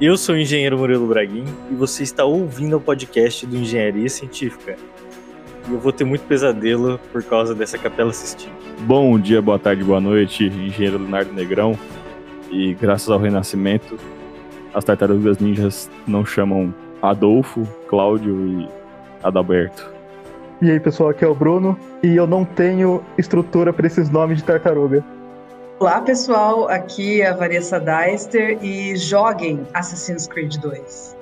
Eu sou o engenheiro Murilo Braguin e você está ouvindo o podcast do Engenharia Científica. E eu vou ter muito pesadelo por causa dessa Capela Sistina. Bom dia, boa tarde, boa noite, engenheiro Leonardo Negrão. E graças ao Renascimento, as tartarugas ninjas não chamam Adolfo, Cláudio e Adalberto. E aí, pessoal, aqui é o Bruno e eu não tenho estrutura para esses nomes de tartaruga. Olá, pessoal. Aqui é a Vanessa Deister e joguem Assassin's Creed 2.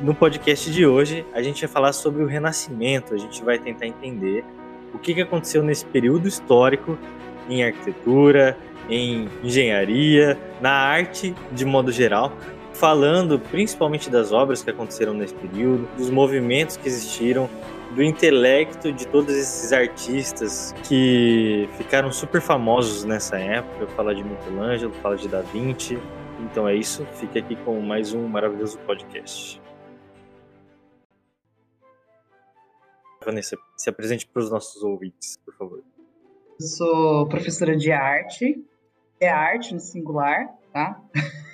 No podcast de hoje, a gente vai falar sobre o Renascimento. A gente vai tentar entender o que que aconteceu nesse período histórico em arquitetura, em engenharia, na arte de modo geral, falando principalmente das obras que aconteceram nesse período, dos movimentos que existiram, do intelecto de todos esses artistas que ficaram super famosos nessa época. Falar de Michelangelo, falar de Da Vinci. Então é isso, fique aqui com mais um maravilhoso podcast. Vanessa, se apresente para os nossos ouvintes, por favor. Eu sou professora de arte, é arte no singular, tá?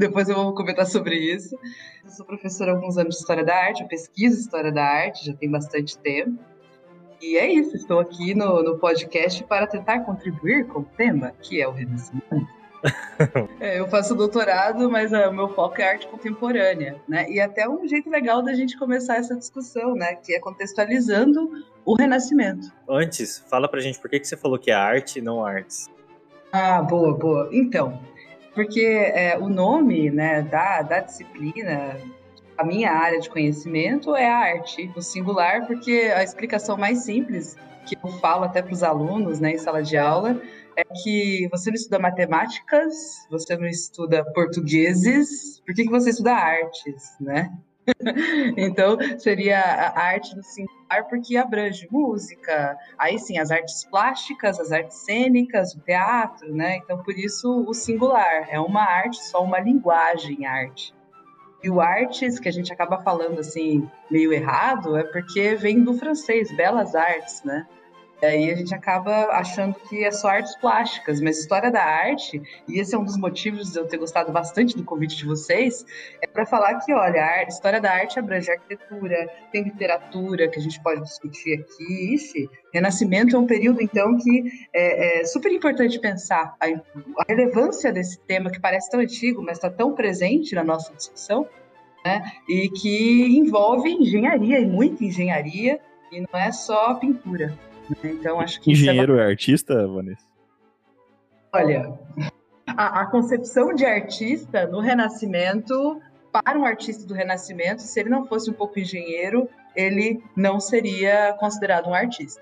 Depois eu vou comentar sobre isso. Eu sou professora há alguns anos de História da Arte, eu pesquiso História da Arte, já tem bastante tempo. E é isso, estou aqui no, no podcast para tentar contribuir com o tema, que é o Renascimento. é, eu faço doutorado, mas o meu foco é arte contemporânea, né? E até um jeito legal da gente começar essa discussão, né? Que é contextualizando o Renascimento. Antes, fala pra gente por que, que você falou que é arte e não artes. Ah, boa, boa. Então, porque é, o nome né, da, da disciplina, a minha área de conhecimento é a arte, o singular, porque a explicação mais simples que eu falo até para os alunos né, em sala de aula é que você não estuda matemáticas, você não estuda portugueses, por que, que você estuda artes, né? então, seria a arte do singular, porque abrange música, aí sim, as artes plásticas, as artes cênicas, o teatro, né? Então, por isso, o singular. É uma arte, só uma linguagem arte. E o artes, que a gente acaba falando assim, meio errado, é porque vem do francês, belas artes, né? Aí a gente acaba achando que é só artes plásticas, mas história da arte, e esse é um dos motivos de eu ter gostado bastante do convite de vocês, é para falar que, olha, a história da arte abrange arquitetura, tem literatura que a gente pode discutir aqui. Ixi, Renascimento é um período, então, que é, é super importante pensar a, a relevância desse tema que parece tão antigo, mas está tão presente na nossa discussão, né? E que envolve engenharia, e muita engenharia, e não é só pintura. Então, acho que. É Engenheiro é, é artista, Vanessa? Olha, a, a, concepção de artista no Renascimento, para um artista do Renascimento, se ele não fosse um pouco engenheiro, ele não seria considerado um artista.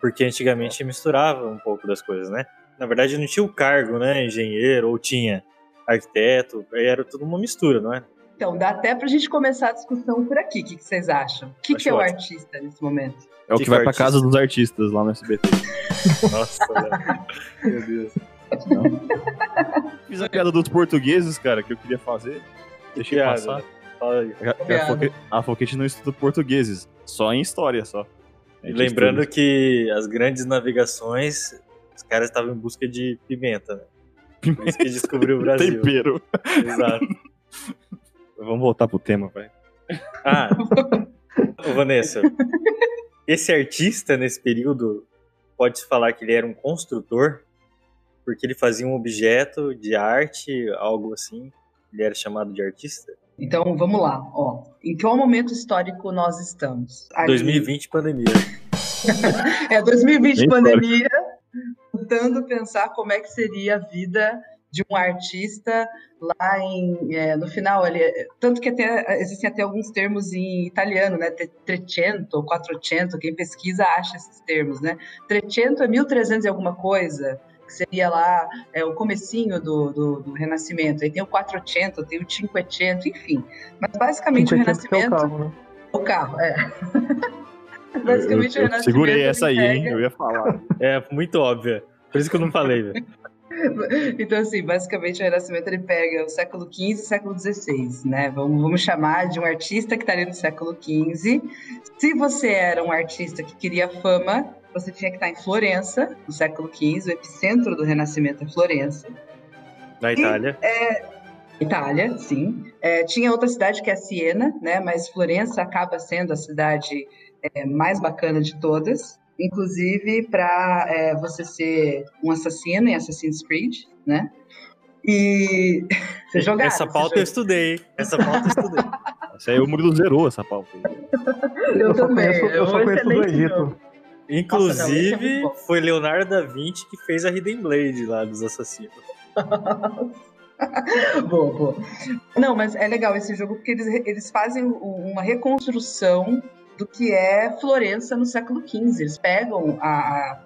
Porque antigamente misturava um pouco das coisas, né? Na verdade, não tinha o cargo, né? Engenheiro, ou tinha arquiteto, era tudo uma mistura, não é? Então, dá até pra gente começar a discussão por aqui. O que, que vocês acham? O que, que é o artista nesse momento? É o que, que vai pra casa dos artistas lá no SBT. Nossa, meu Deus. Não. Fiz a piada dos portugueses, cara, que eu queria fazer. Deixei piada. passar. A, a Foquete não estuda portugueses, só em história, só. Lembrando estuda. que as grandes navegações, os caras estavam em busca de pimenta, né? Pimenta. Isso que descobriu o Brasil. Tempero. Exato. Vamos voltar pro tema, pai. Ah, Vanessa, esse artista nesse período pode-se falar que ele era um construtor, porque ele fazia um objeto de arte, algo assim, ele era chamado de artista? Então, vamos lá, ó. Em qual momento histórico nós estamos? 2020 pandemia. é 2020 Bem pandemia, tentando pensar como é que seria a vida de um artista lá em, é, no final, ele, tanto que até, existem até alguns termos em italiano, né, trecento, quattrocento, quem pesquisa acha esses termos, né, trecento é 1300 e alguma coisa, que seria lá é, o comecinho do, do, do, Renascimento, aí tem o quattrocento, tem o cinquecento, enfim, mas basicamente o Renascimento... É o carro, né? O carro, é. basicamente eu, eu, o Renascimento... Segurei essa aí, hein, eu ia falar. É, muito óbvia, por isso que eu não falei, velho. Então, assim, basicamente o Renascimento ele pega o século XV e o século XVI, né? Vamos, vamos chamar de um artista que está ali no século XV. Se você era um artista que queria fama, você tinha que estar em Florença, no século XV, o epicentro do Renascimento é Florença. Na Itália. E, é, Itália, sim. É, tinha outra cidade que é Siena, né? Mas Florença acaba sendo a cidade é, mais bacana de todas. Inclusive para é, você ser um assassino em Assassin's Creed, né? E você jogar. Essa pauta eu estudei. Essa pauta eu estudei. Essa aí o Murilo zerou essa pauta. Eu, Eu só também. conheço, eu só um conheço do Egito. jogo. Inclusive, Nossa, é foi Leonardo da Vinci que fez a Hidden Blade lá dos assassinos. boa, boa. Não, mas é legal esse jogo porque eles, eles fazem uma reconstrução do que é Florença no século XV. Eles pegam a, a-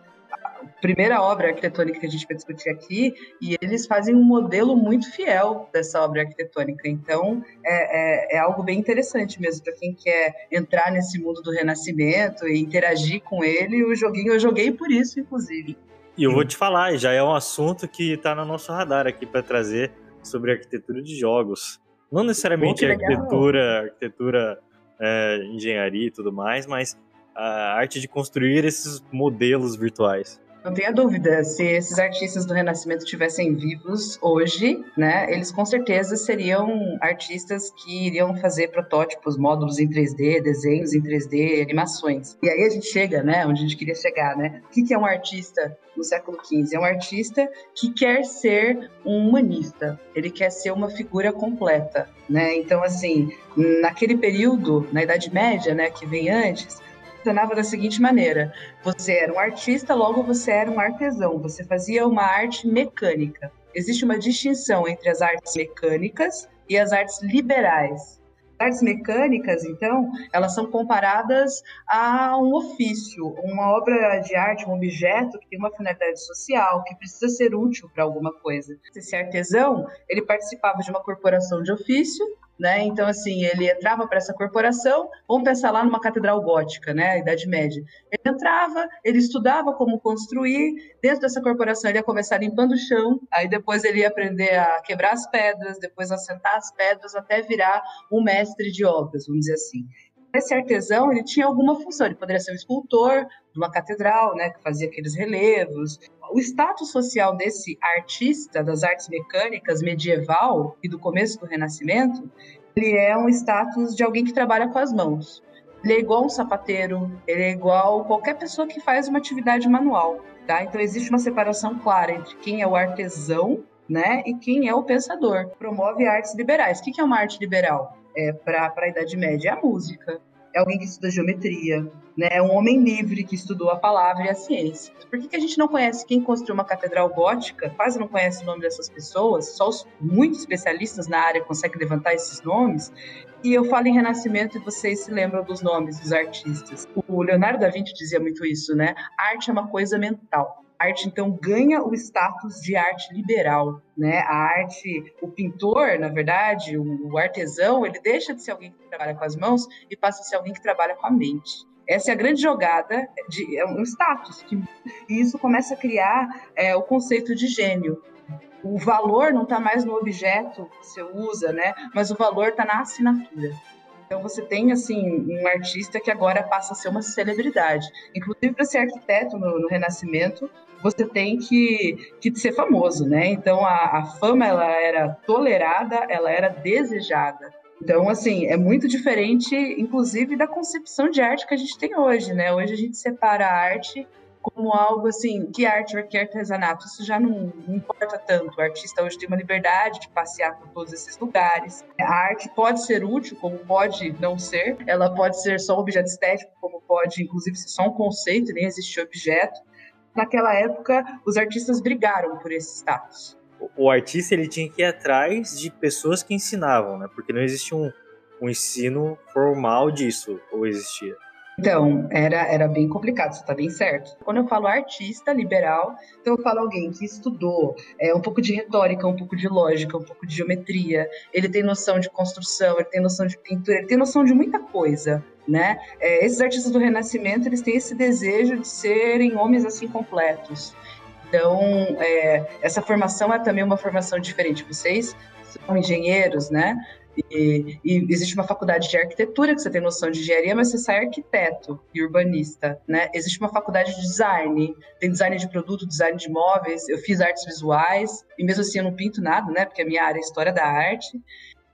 primeira obra arquitetônica que a gente vai discutir aqui e eles fazem um modelo muito fiel dessa obra arquitetônica. Então, é, é- é algo bem interessante mesmo para quem quer entrar nesse mundo do Renascimento e interagir com ele. O joguinho eu joguei por isso, inclusive. E eu vou te falar, já é um assunto que tá no nosso radar aqui para trazer sobre arquitetura de jogos. Não necessariamente arquitetura, arquitetura, é, engenharia e tudo mais, mas a arte de construir esses modelos virtuais. Não tenha dúvida, se esses artistas do Renascimento estivessem vivos hoje, né, eles com certeza seriam artistas que iriam fazer protótipos, módulos em 3D, desenhos em 3D, animações. E aí a gente chega, né, onde a gente queria chegar, né? O que é um artista no século XV? É um artista que quer ser um humanista, ele quer ser uma figura completa, né? Então, assim, naquele período, na Idade Média, né, que vem antes, funcionava da seguinte maneira: você era um artista, logo você era um artesão, você fazia uma arte mecânica. Existe uma distinção entre as artes mecânicas e as artes liberais. As artes mecânicas, então, elas são comparadas a um ofício, uma obra de arte, um objeto que tem uma finalidade social, que precisa ser útil para alguma coisa. Esse artesão, ele participava de uma corporação de ofício, né? Então, assim, ele entrava para essa corporação, vamos pensar lá numa catedral gótica, né? Idade Média. Ele entrava, ele estudava como construir, dentro dessa corporação ele ia começar limpando o chão, aí depois ele ia aprender a quebrar as pedras, depois a sentar as pedras, até virar um mestre de obras, vamos dizer assim. Esse artesão, ele tinha alguma função, ele poderia ser um escultor de uma catedral, né, que fazia aqueles relevos. O status social desse artista das artes mecânicas medieval e do começo do Renascimento, ele é um status de alguém que trabalha com as mãos. Ele é igual um sapateiro, ele é igual qualquer pessoa que faz uma atividade manual, tá? Então existe uma separação clara entre quem é o artesão, né, e quem é o pensador. Promove artes liberais. O que é uma arte liberal? É, para a Idade Média é a música, é alguém que estuda geometria, né? É um homem livre que estudou a palavra e a ciência. Por que, que a gente não conhece quem construiu uma catedral gótica? Quase não conhece o nome dessas pessoas, só os muito especialistas na área conseguem levantar esses nomes. E eu falo em Renascimento e vocês se lembram dos nomes dos artistas. O Leonardo da Vinci dizia muito isso, né? Arte é uma coisa mental. Arte então ganha o status de arte liberal, né? A arte, o pintor, na verdade, o, o artesão, ele deixa de ser alguém que trabalha com as mãos e passa a ser alguém que trabalha com a mente. Essa é a grande jogada, de, é um status, que, e isso começa a criar é, o conceito de gênio. O valor não está mais no objeto que você usa, né? Mas o valor está na assinatura. Então você tem assim um artista que agora passa a ser uma celebridade. Inclusive para ser arquiteto no, no, Renascimento, você tem que, que ser famoso, né? Então a, a fama ela era tolerada, ela era desejada. Então, assim, é muito diferente, inclusive, da concepção de arte que a gente tem hoje, né? Hoje a gente separa a arte como algo assim, que arte ou que artesanato, isso já não, não, importa tanto. O artista hoje tem uma liberdade de passear por todos esses lugares. A arte pode ser útil, como pode não ser. Ela pode ser só um objeto estético, como pode, inclusive, ser só um conceito, nem existir objeto. Naquela época, os artistas brigaram por esse status. O artista ele tinha que ir atrás de pessoas que ensinavam, né? Porque não existia um, um ensino formal disso, ou existia? Então, era, era bem complicado, você está bem certo. Quando eu falo artista liberal, então eu falo alguém que estudou é, um pouco de retórica, um pouco de lógica, um pouco de geometria, ele tem noção de construção, ele tem noção de pintura, ele tem noção de muita coisa, né? É, esses artistas do Renascimento, eles têm esse desejo de serem homens assim completos. Então, é, essa formação é também uma formação diferente. Vocês são engenheiros, né? E, e, existe uma faculdade de arquitetura que você tem noção de engenharia, mas você sai arquiteto e urbanista, né? Existe uma faculdade de design, tem design de produto, design de imóveis. Eu fiz artes visuais e mesmo assim eu não pinto nada, né? Porque a minha área é história da arte.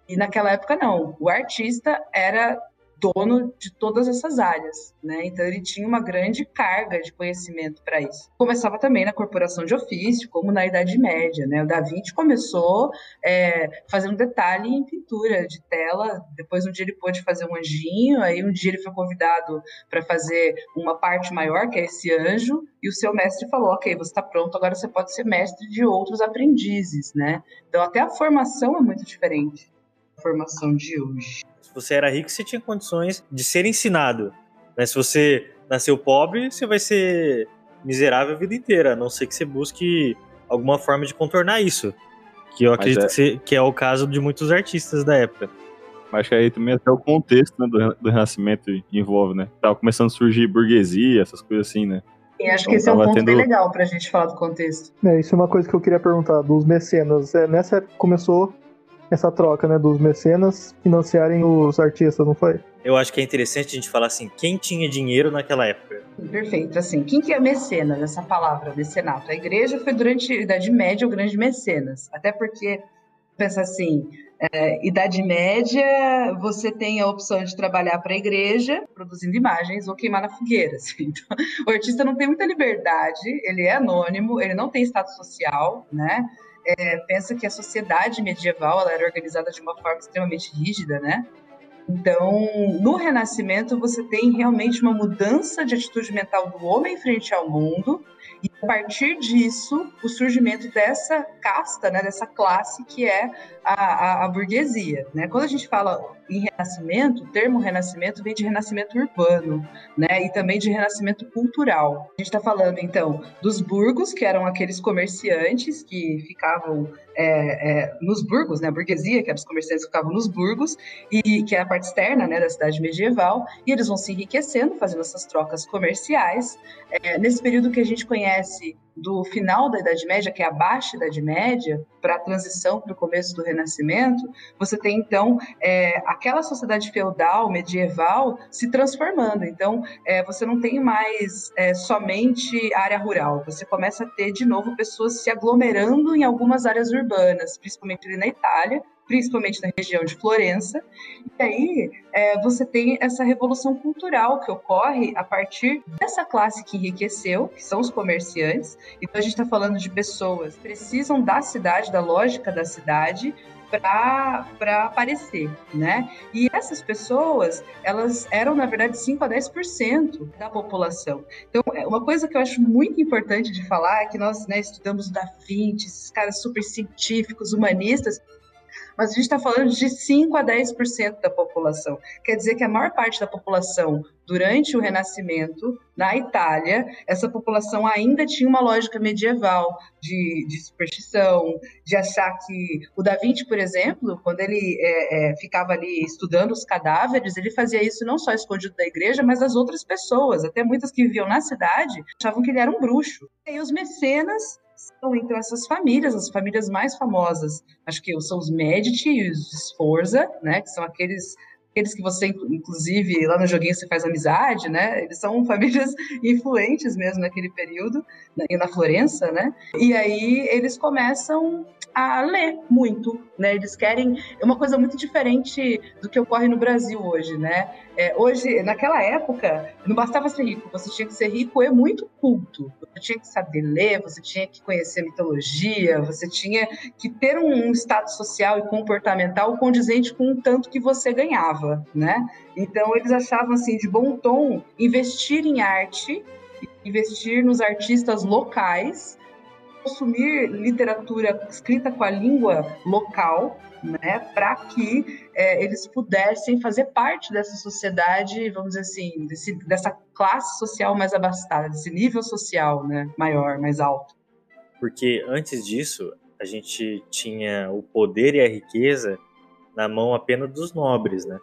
E naquela época não. O artista era dono de todas essas áreas, né? Então ele tinha uma grande carga de conhecimento para isso. Começava também na corporação de ofício, como na Idade Média, né? O Da Vinci começou é, fazendo detalhe em pintura de tela. Depois um dia ele pôde fazer um anjinho, aí um dia ele foi convidado para fazer uma parte maior, que é esse anjo, e o seu mestre falou: "Ok, você está pronto, agora você pode ser mestre de outros aprendizes", né? Então até a formação é muito diferente da formação de hoje. Se você era rico, você tinha condições de ser ensinado. Né? Se você nasceu pobre, você vai ser miserável a vida inteira, a não ser que você busque alguma forma de contornar isso. Que eu acredito é... que, você, que, é o caso de muitos artistas da época. Mas que aí também até o contexto né, do, do Renascimento envolve, né? Tava começando a surgir burguesia, essas coisas assim, né? Sim, acho então, que esse é um ponto tendo... bem legal pra gente falar do contexto. É, isso é uma coisa que eu queria perguntar, dos mecenas. É, nessa época começou essa troca, né, dos mecenas financiarem os artistas, não foi? Eu acho que é interessante a gente falar assim, quem tinha dinheiro naquela época? Perfeito, assim, quem que é mecenas, essa palavra, mecenato? A igreja foi durante a Idade Média o grande mecenas, até porque, pensa assim, é, Idade Média, você tem a opção de trabalhar para a igreja, produzindo imagens ou queimar na fogueira. Assim. Então, o artista não tem muita liberdade, ele é anônimo, ele não tem status social, né? É, pensa que a sociedade medieval ela era organizada de uma forma extremamente rígida, né? Então, no Renascimento, você tem realmente uma mudança de atitude mental do homem frente ao mundo, e a partir disso, o surgimento dessa casta, né, dessa classe que é a, a, a burguesia. Né? Quando a gente fala em renascimento, o termo renascimento vem de renascimento urbano, né? E também de renascimento cultural. A gente está falando, então, dos burgos, que eram aqueles comerciantes que ficavam é, é, nos burgos, né? A burguesia, que eram os comerciantes que ficavam nos burgos, e que é a parte externa, né, da cidade medieval, e eles vão se enriquecendo, fazendo essas trocas comerciais. É, nesse período que a gente conhece do final da Idade Média, que é a Baixa Idade Média, para a transição para o começo do Renascimento, você tem então é, aquela sociedade feudal, medieval, se transformando. Então, é, você não tem mais é, somente área rural, você começa a ter de novo pessoas se aglomerando em algumas áreas urbanas, principalmente na Itália, principalmente na região de Florença. E aí é, você tem essa revolução cultural que ocorre a partir dessa classe que enriqueceu, que são os comerciantes. Então a gente está falando de pessoas que precisam da cidade, da lógica da cidade, para aparecer, né? E essas pessoas, elas eram, na verdade, 5 a 10% da população. Então, é, uma coisa que eu acho muito importante de falar é que nós né, estudamos Da Vinci, esses caras super científicos, humanistas, mas a gente está falando de 5 a 10% da população. Quer dizer que a maior parte da população, durante o Renascimento, na Itália, essa população ainda tinha uma lógica medieval de, de superstição, de achar que o Da Vinci, por exemplo, quando ele é, é, ficava ali estudando os cadáveres, ele fazia isso não só escondido da igreja, mas das outras pessoas, até muitas que viviam na cidade, achavam que ele era um bruxo. E os mecenas são então essas famílias, as famílias mais famosas, acho que são os Medici e os Sforza, né, que são aqueles aqueles que você, inclusive, lá no joguinho você faz amizade, né? Eles são famílias influentes mesmo naquele período, né? na Florença, né? E aí eles começam a ler muito, né? Eles querem é uma coisa muito diferente do que ocorre no Brasil hoje, né? É, hoje, naquela época, não bastava ser rico, você tinha que ser rico e muito culto. Você tinha que saber ler, você tinha que conhecer mitologia, você tinha que ter um, um status social e comportamental condizente com o tanto que você ganhava, né? Então, eles achavam assim de bom tom investir em arte, investir nos artistas locais consumir literatura escrita com a língua local, né, para que é, eles pudessem fazer parte dessa sociedade, vamos dizer assim, desse, dessa classe social mais abastada, desse nível social né, maior, mais alto. Porque antes disso, a gente tinha o poder e a riqueza na mão apenas dos nobres, né?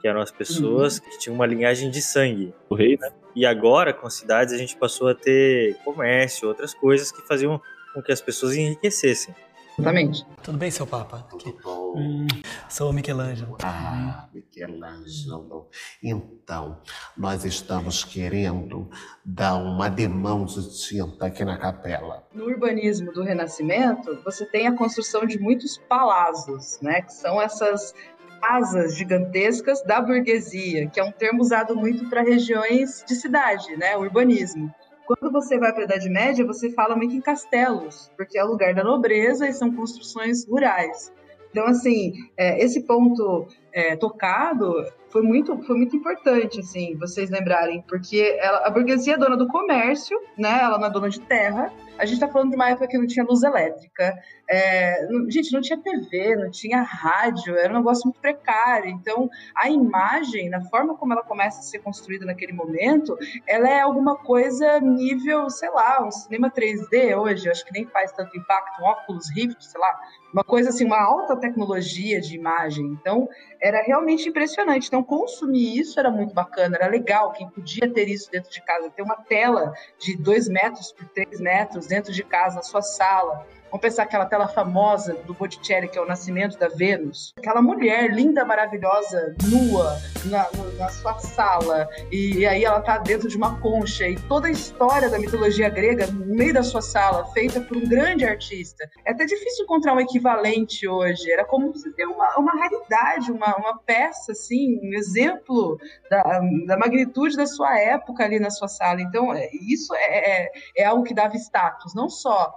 Que eram as pessoas uhum. que tinham uma linhagem de sangue. O rei, né? E agora, com cidades, a gente passou a ter comércio, outras coisas que faziam com que as pessoas enriquecessem. Exatamente. Tudo bem, seu Papa? Aqui. Hum, sou o Michelangelo. Ah, Michelangelo. Então, nós estamos querendo dar uma demão de tinta aqui na capela. No urbanismo do Renascimento, você tem a construção de muitos palácios, né? Que são essas casas gigantescas da burguesia, que é um termo usado muito para regiões de cidade, né? Urbanismo. Quando você vai para a Idade Média, você fala muito em castelos, porque é o lugar da nobreza e são construções rurais. Então, assim, é, esse ponto é, tocado foi muito, foi muito importante, assim, vocês lembrarem, porque ela, a burguesia é dona do comércio, né? Ela não é dona de terra, a gente está falando de uma época que não tinha luz elétrica. É, não, gente, não tinha TV, não tinha rádio, era um negócio muito precário. Então, a imagem, na forma como ela começa a ser construída naquele momento, ela é alguma coisa nível, sei lá, um cinema 3D hoje, acho que nem faz tanto impacto, um óculos Rift, sei lá, uma coisa assim, uma alta tecnologia de imagem. Então, era realmente impressionante. Então, consumir isso era muito bacana, era legal. Quem podia ter isso dentro de casa, ter uma tela de 2 metros por 3 metros dentro de casa, na sua sala, Vamos pensar aquela tela famosa do Botticelli, que é o Nascimento da Vênus. Aquela mulher linda, maravilhosa, nua, na, na sua sala, e aí ela tá dentro de uma concha, e toda a história da mitologia grega no meio da sua sala, feita por um grande artista. É até difícil encontrar um equivalente hoje. Era como você ter uma, uma raridade, uma, uma peça, assim, um exemplo da, da magnitude da sua época ali na sua sala. Então, é, isso é, é, é algo que dava status, não só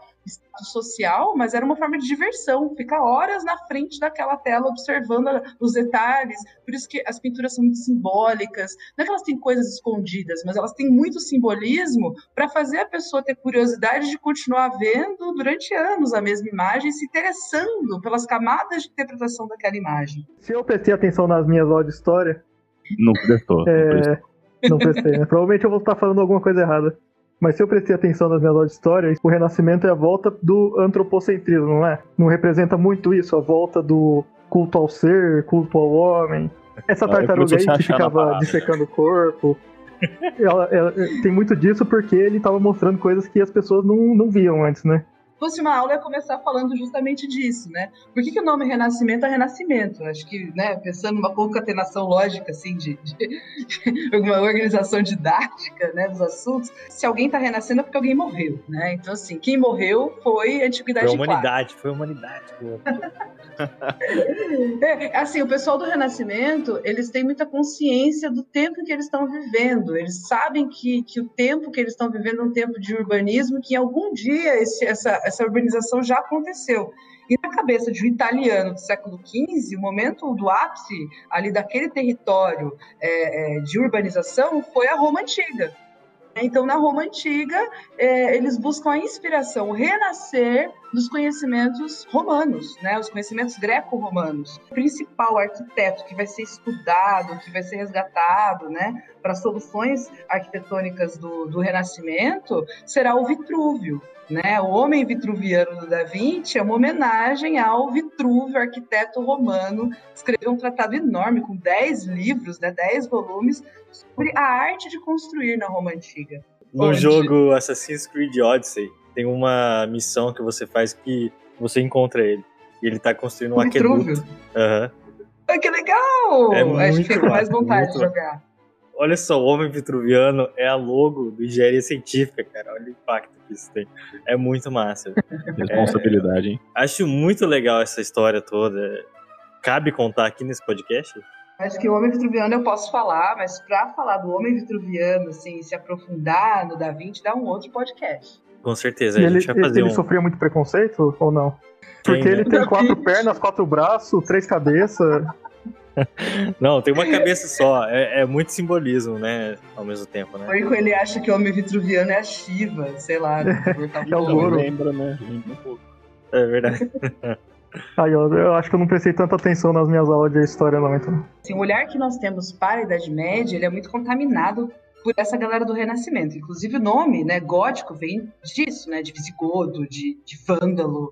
social, mas era uma forma de diversão, ficar horas na frente daquela tela observando os detalhes. Por isso que as pinturas são muito simbólicas. Não é que elas têm coisas escondidas, mas elas têm muito simbolismo para fazer a pessoa ter curiosidade de continuar vendo durante anos a mesma imagem, se interessando pelas camadas de interpretação daquela imagem. Se eu prestei atenção nas minhas aulas de história. Não prestou. É... Não prestei, né? Provavelmente eu vou estar falando alguma coisa errada. Mas se eu prestei atenção nas minhas aulas de história, o Renascimento é a volta do antropocentrismo, não é? Não representa muito isso, a volta do culto ao ser, culto ao homem. Essa tartaruga aí que ficava dissecando o corpo. ela, ela, tem muito disso porque ele estava mostrando coisas que as pessoas não, não viam antes, né? Fosse uma aula, ia começar falando justamente disso, né? Por que, que o nome Renascimento é Renascimento? Acho que, né, pensando numa concatenação lógica, assim, de, de, de uma organização didática, né, dos assuntos, se alguém está renascendo é porque alguém morreu, né? Então, assim, quem morreu foi a Antiguidade Foi a humanidade, foi a humanidade. é, assim, o pessoal do Renascimento, eles têm muita consciência do tempo que eles estão vivendo. Eles sabem que, que o tempo que eles estão vivendo é um tempo de urbanismo, que em algum dia esse, essa, essa urbanização já aconteceu. E na cabeça de um italiano do século XV, o momento do ápice ali daquele território é, é, de urbanização foi a Roma Antiga. Então, na Roma Antiga, é, eles buscam a inspiração, o renascer dos conhecimentos romanos, né? os conhecimentos greco-romanos. O principal arquiteto que vai ser estudado, que vai ser resgatado né? para soluções arquitetônicas do, do Renascimento será o Vitrúvio. Né? O Homem Vitruviano do Da Vinci é uma homenagem ao Vitrúvio, arquiteto romano, escreveu um tratado enorme com 10 livros, né, 10 volumes, sobre a arte de construir na Roma Antiga. No Onde... jogo Assassin's Creed Odyssey, tem uma missão que você faz que você encontra ele. E ele tá construindo um aqueduto. Uhum. Ah, que legal! É Acho que fica com mais vontade de jogar. Olha só, o Homem Vitruviano é a logo do Engenharia Científica, cara. Olha o impacto que isso tem. É muito massa. Responsabilidade, é, hein? Acho muito legal essa história toda. Cabe contar aqui nesse podcast? Acho que o Homem Vitruviano eu posso falar, mas para falar do Homem Vitruviano, assim, se aprofundar no Da Vinci, dá um outro podcast. Com certeza, e a gente ele, vai fazer ele um... sofria muito preconceito ou não? Porque tem, ele né? tem quatro pernas, quatro braços, três cabeças. Não, tem uma cabeça só. É, é, muito simbolismo, né? Ao mesmo tempo, né? Ou ele acha que o homem vitruviano é a Shiva, sei lá. Né? é o Goro. Lembra, né? Um. É verdade. Aí, eu, eu, acho que eu não prestei tanta atenção nas minhas aulas de história, não, então. Assim, o olhar que nós temos para a Idade Média, ele é muito contaminado por essa galera do Renascimento. Inclusive o nome, né, gótico, vem disso, né, de visigodo, de, de vândalo.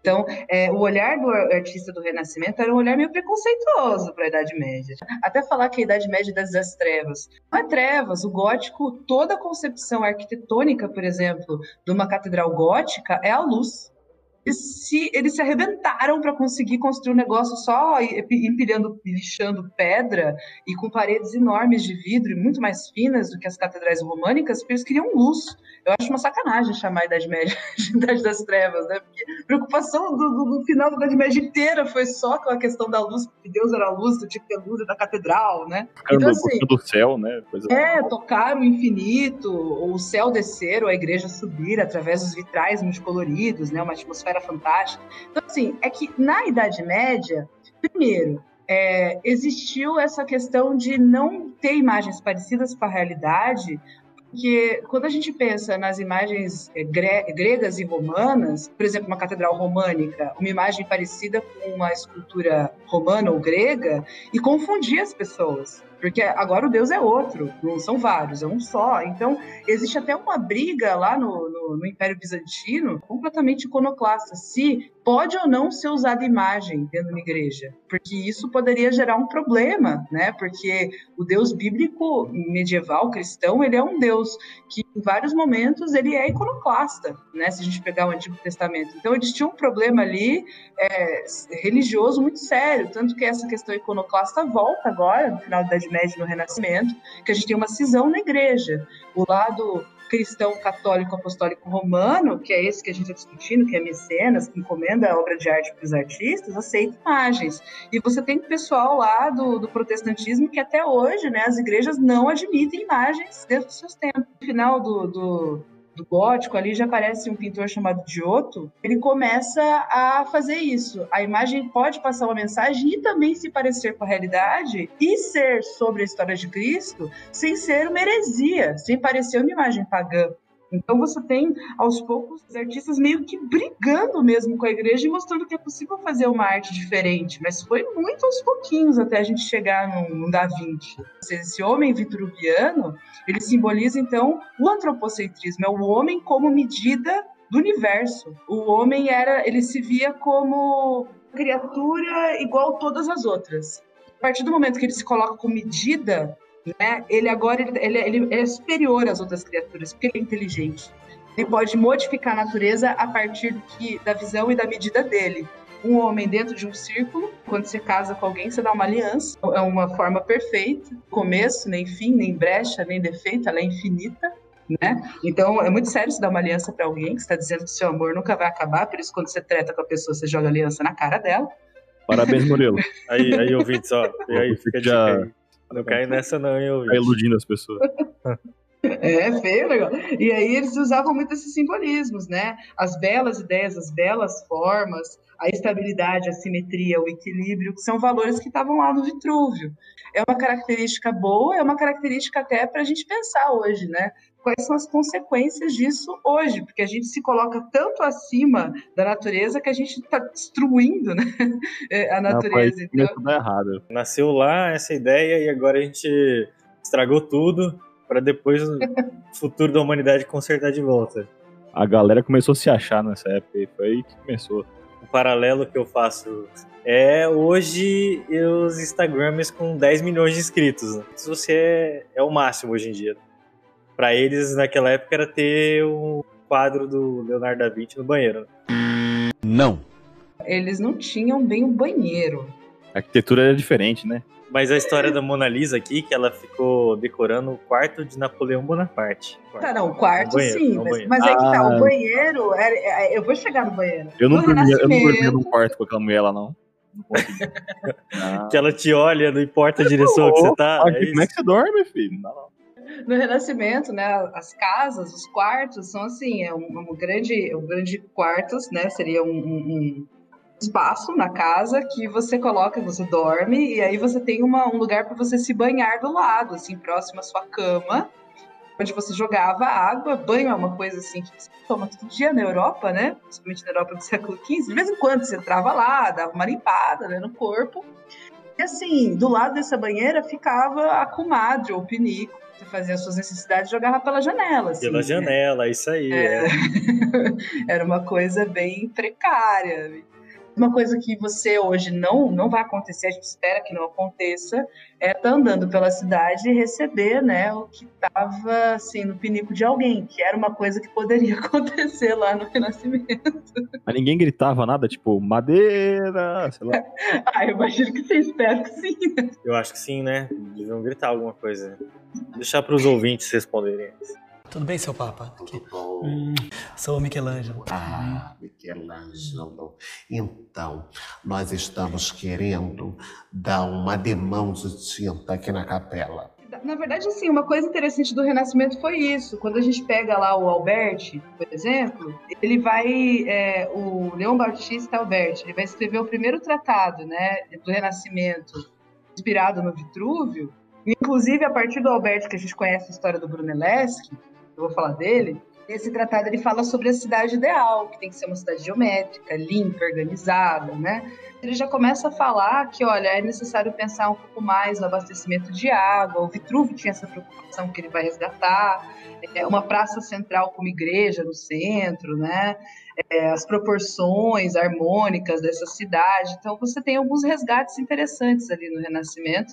Então, é, o olhar do artista do Renascimento era um olhar meio preconceituoso para a Idade Média. Até falar que a Idade Média das, das trevas. Não é trevas, o gótico, toda a concepção arquitetônica, por exemplo, de uma catedral gótica é a luz. Se, eles se arrebentaram para conseguir construir um negócio só empilhando, lixando pedra e com paredes enormes de vidro e muito mais finas do que as catedrais românicas, porque eles queriam luz. Eu acho uma sacanagem chamar a Idade Média de Idade das Trevas, né? Porque a preocupação do, do, do final da Idade Média inteira foi só com a questão da luz, porque Deus era a luz, tinha que ter luz da catedral, né? Então, assim, do céu, né? Coisa é, tocar o infinito, o céu descer, ou a igreja subir através dos vitrais multicoloridos, né? Uma atmosfera fantástica. Então, assim, é que na Idade Média, primeiro, é, existiu essa questão de não ter imagens parecidas com a realidade, porque quando a gente pensa nas imagens é, gre gregas e romanas, por exemplo, uma catedral românica, uma imagem parecida com uma escultura romana ou grega, e confundia as pessoas. Porque agora o Deus é outro, não são vários, é um só. Então, existe até uma briga lá no, no, no Império Bizantino, completamente iconoclasta, se pode ou não ser usada imagem dentro de uma igreja, porque isso poderia gerar um problema, né? Porque o Deus bíblico medieval cristão, ele é um Deus que em vários momentos ele é iconoclasta, né? Se a gente pegar o Antigo Testamento, então eles tinham um problema ali é, religioso muito sério, tanto que essa questão iconoclasta volta agora no final da Idade Média, no Renascimento, que a gente tem uma cisão na igreja, o lado cristão católico apostólico romano, que é esse que a gente está discutindo, que é mecenas, que encomenda a obra de arte para os artistas, aceita imagens. E você tem pessoal lá do, do protestantismo que até hoje, né, as igrejas não admitem imagens dentro dos seus templos. No final do, do do gótico, ali já aparece um pintor chamado Giotto, ele começa a fazer isso. A imagem pode passar uma mensagem e também se parecer com a realidade e ser sobre a história de Cristo sem ser uma heresia, sem parecer uma imagem pagã. Então você tem, aos poucos, os artistas meio que brigando mesmo com a igreja e mostrando que é possível fazer uma arte diferente, mas foi muito aos pouquinhos até a gente chegar no, no Da Vinci. Esse homem vitruviano, ele simboliza então o antropocentrismo, é o homem como medida do universo. O homem era, ele se via como criatura igual todas as outras. A partir do momento que ele se coloca como medida né? Ele agora ele, ele, é superior às outras criaturas, porque ele é inteligente. Ele pode modificar a natureza a partir que, da visão e da medida dele. Um homem dentro de um círculo, quando você casa com alguém, você dá uma aliança. É uma forma perfeita, começo, nem fim, nem brecha, nem defeito, ela é infinita. Né? Então é muito sério você dar uma aliança para alguém que está dizendo que seu amor nunca vai acabar, por isso quando você treta com a pessoa, você joga aliança na cara dela. Parabéns, Murilo. aí, aí, ouvintes, ó. E aí, fica já, não cai nessa não, hein, Tá iludindo as pessoas. É feio legal. E aí eles usavam muito esses simbolismos, né? As belas ideias, as belas formas, a estabilidade, a simetria, o equilíbrio, que são valores que estavam lá no Vitrúvio. É uma característica boa, é uma característica até para a gente pensar hoje, né? Quais são as consequências disso hoje? Porque a gente se coloca tanto acima da natureza que a gente está destruindo né? É, a natureza. Não, então... errado. Nasceu lá essa ideia e agora a gente estragou tudo para depois o futuro da humanidade consertar de volta. A galera começou a se achar nessa época e foi aí que começou. O paralelo que eu faço é hoje os Instagrams com 10 milhões de inscritos. Né? Se você é, é o máximo hoje em dia. Para eles, naquela época, era ter um quadro do Leonardo da Vinci no banheiro. Não. Eles não tinham bem um banheiro. A arquitetura era diferente, né? Mas a história da Mona Lisa aqui, que ela ficou decorando o quarto de Napoleão Bonaparte. Tá, não, o quarto banheiro, sim, mas, mas é que tá, o ah. banheiro, era, é, eu vou chegar no banheiro. Eu não, dormia, eu não dormia num quarto com aquela mulher lá, não. não que ela te olha, não importa a direção que você tá. É como é que você dorme, filho? Não, não. No Renascimento, né, as casas, os quartos são assim, é um, um grande, um grande quartos, né, seria um, um espaço na casa que você coloca, você dorme e aí você tem uma, um lugar para você se banhar do lado, assim, próximo à sua cama, onde você jogava água. Banho é uma coisa assim que você toma todo dia na Europa, né? Principalmente na Europa do século XV. De vez em quando você entrava lá, dava uma limpada né, no corpo. E assim, do lado dessa banheira ficava a comadre ou pinico. Você fazia as suas necessidades e jogava pela janela. Assim, pela né? janela, isso aí. É. É. Era uma coisa bem precária. Uma coisa que você hoje não não vai acontecer, a gente espera que não aconteça, é estar tá andando pela cidade e receber, né, o que estava assim no pinico de alguém, que era uma coisa que poderia acontecer lá no Renascimento. Mas ninguém gritava nada, tipo, madeira, sei lá. ah, eu imagino que você espera que sim. Eu acho que sim, né? Deviam gritar alguma coisa. Deixar para os ouvintes responderem. Tudo bem, seu Papa? Tudo bom? Hum, sou o Michelangelo. Ah, Michelangelo. Então, nós estamos querendo dar uma demão de tinta aqui na capela. Na verdade, assim, uma coisa interessante do Renascimento foi isso. Quando a gente pega lá o Alberti, por exemplo, ele vai, é, o Leão Bautista Alberti, ele vai escrever o primeiro tratado, né, do Renascimento, inspirado no Vitrúvio. Inclusive, a partir do Alberti, que a gente conhece a história do Brunelleschi, eu vou falar dele, esse tratado ele fala sobre a cidade ideal, que tem que ser uma cidade geométrica, limpa, organizada, né? Ele já começa a falar que, olha, é necessário pensar um pouco mais no abastecimento de água. O Vitruvio tinha essa preocupação que ele vai resgatar. É uma praça central como igreja no centro, né? É, as proporções harmônicas dessa cidade. Então, você tem alguns resgates interessantes ali no Renascimento.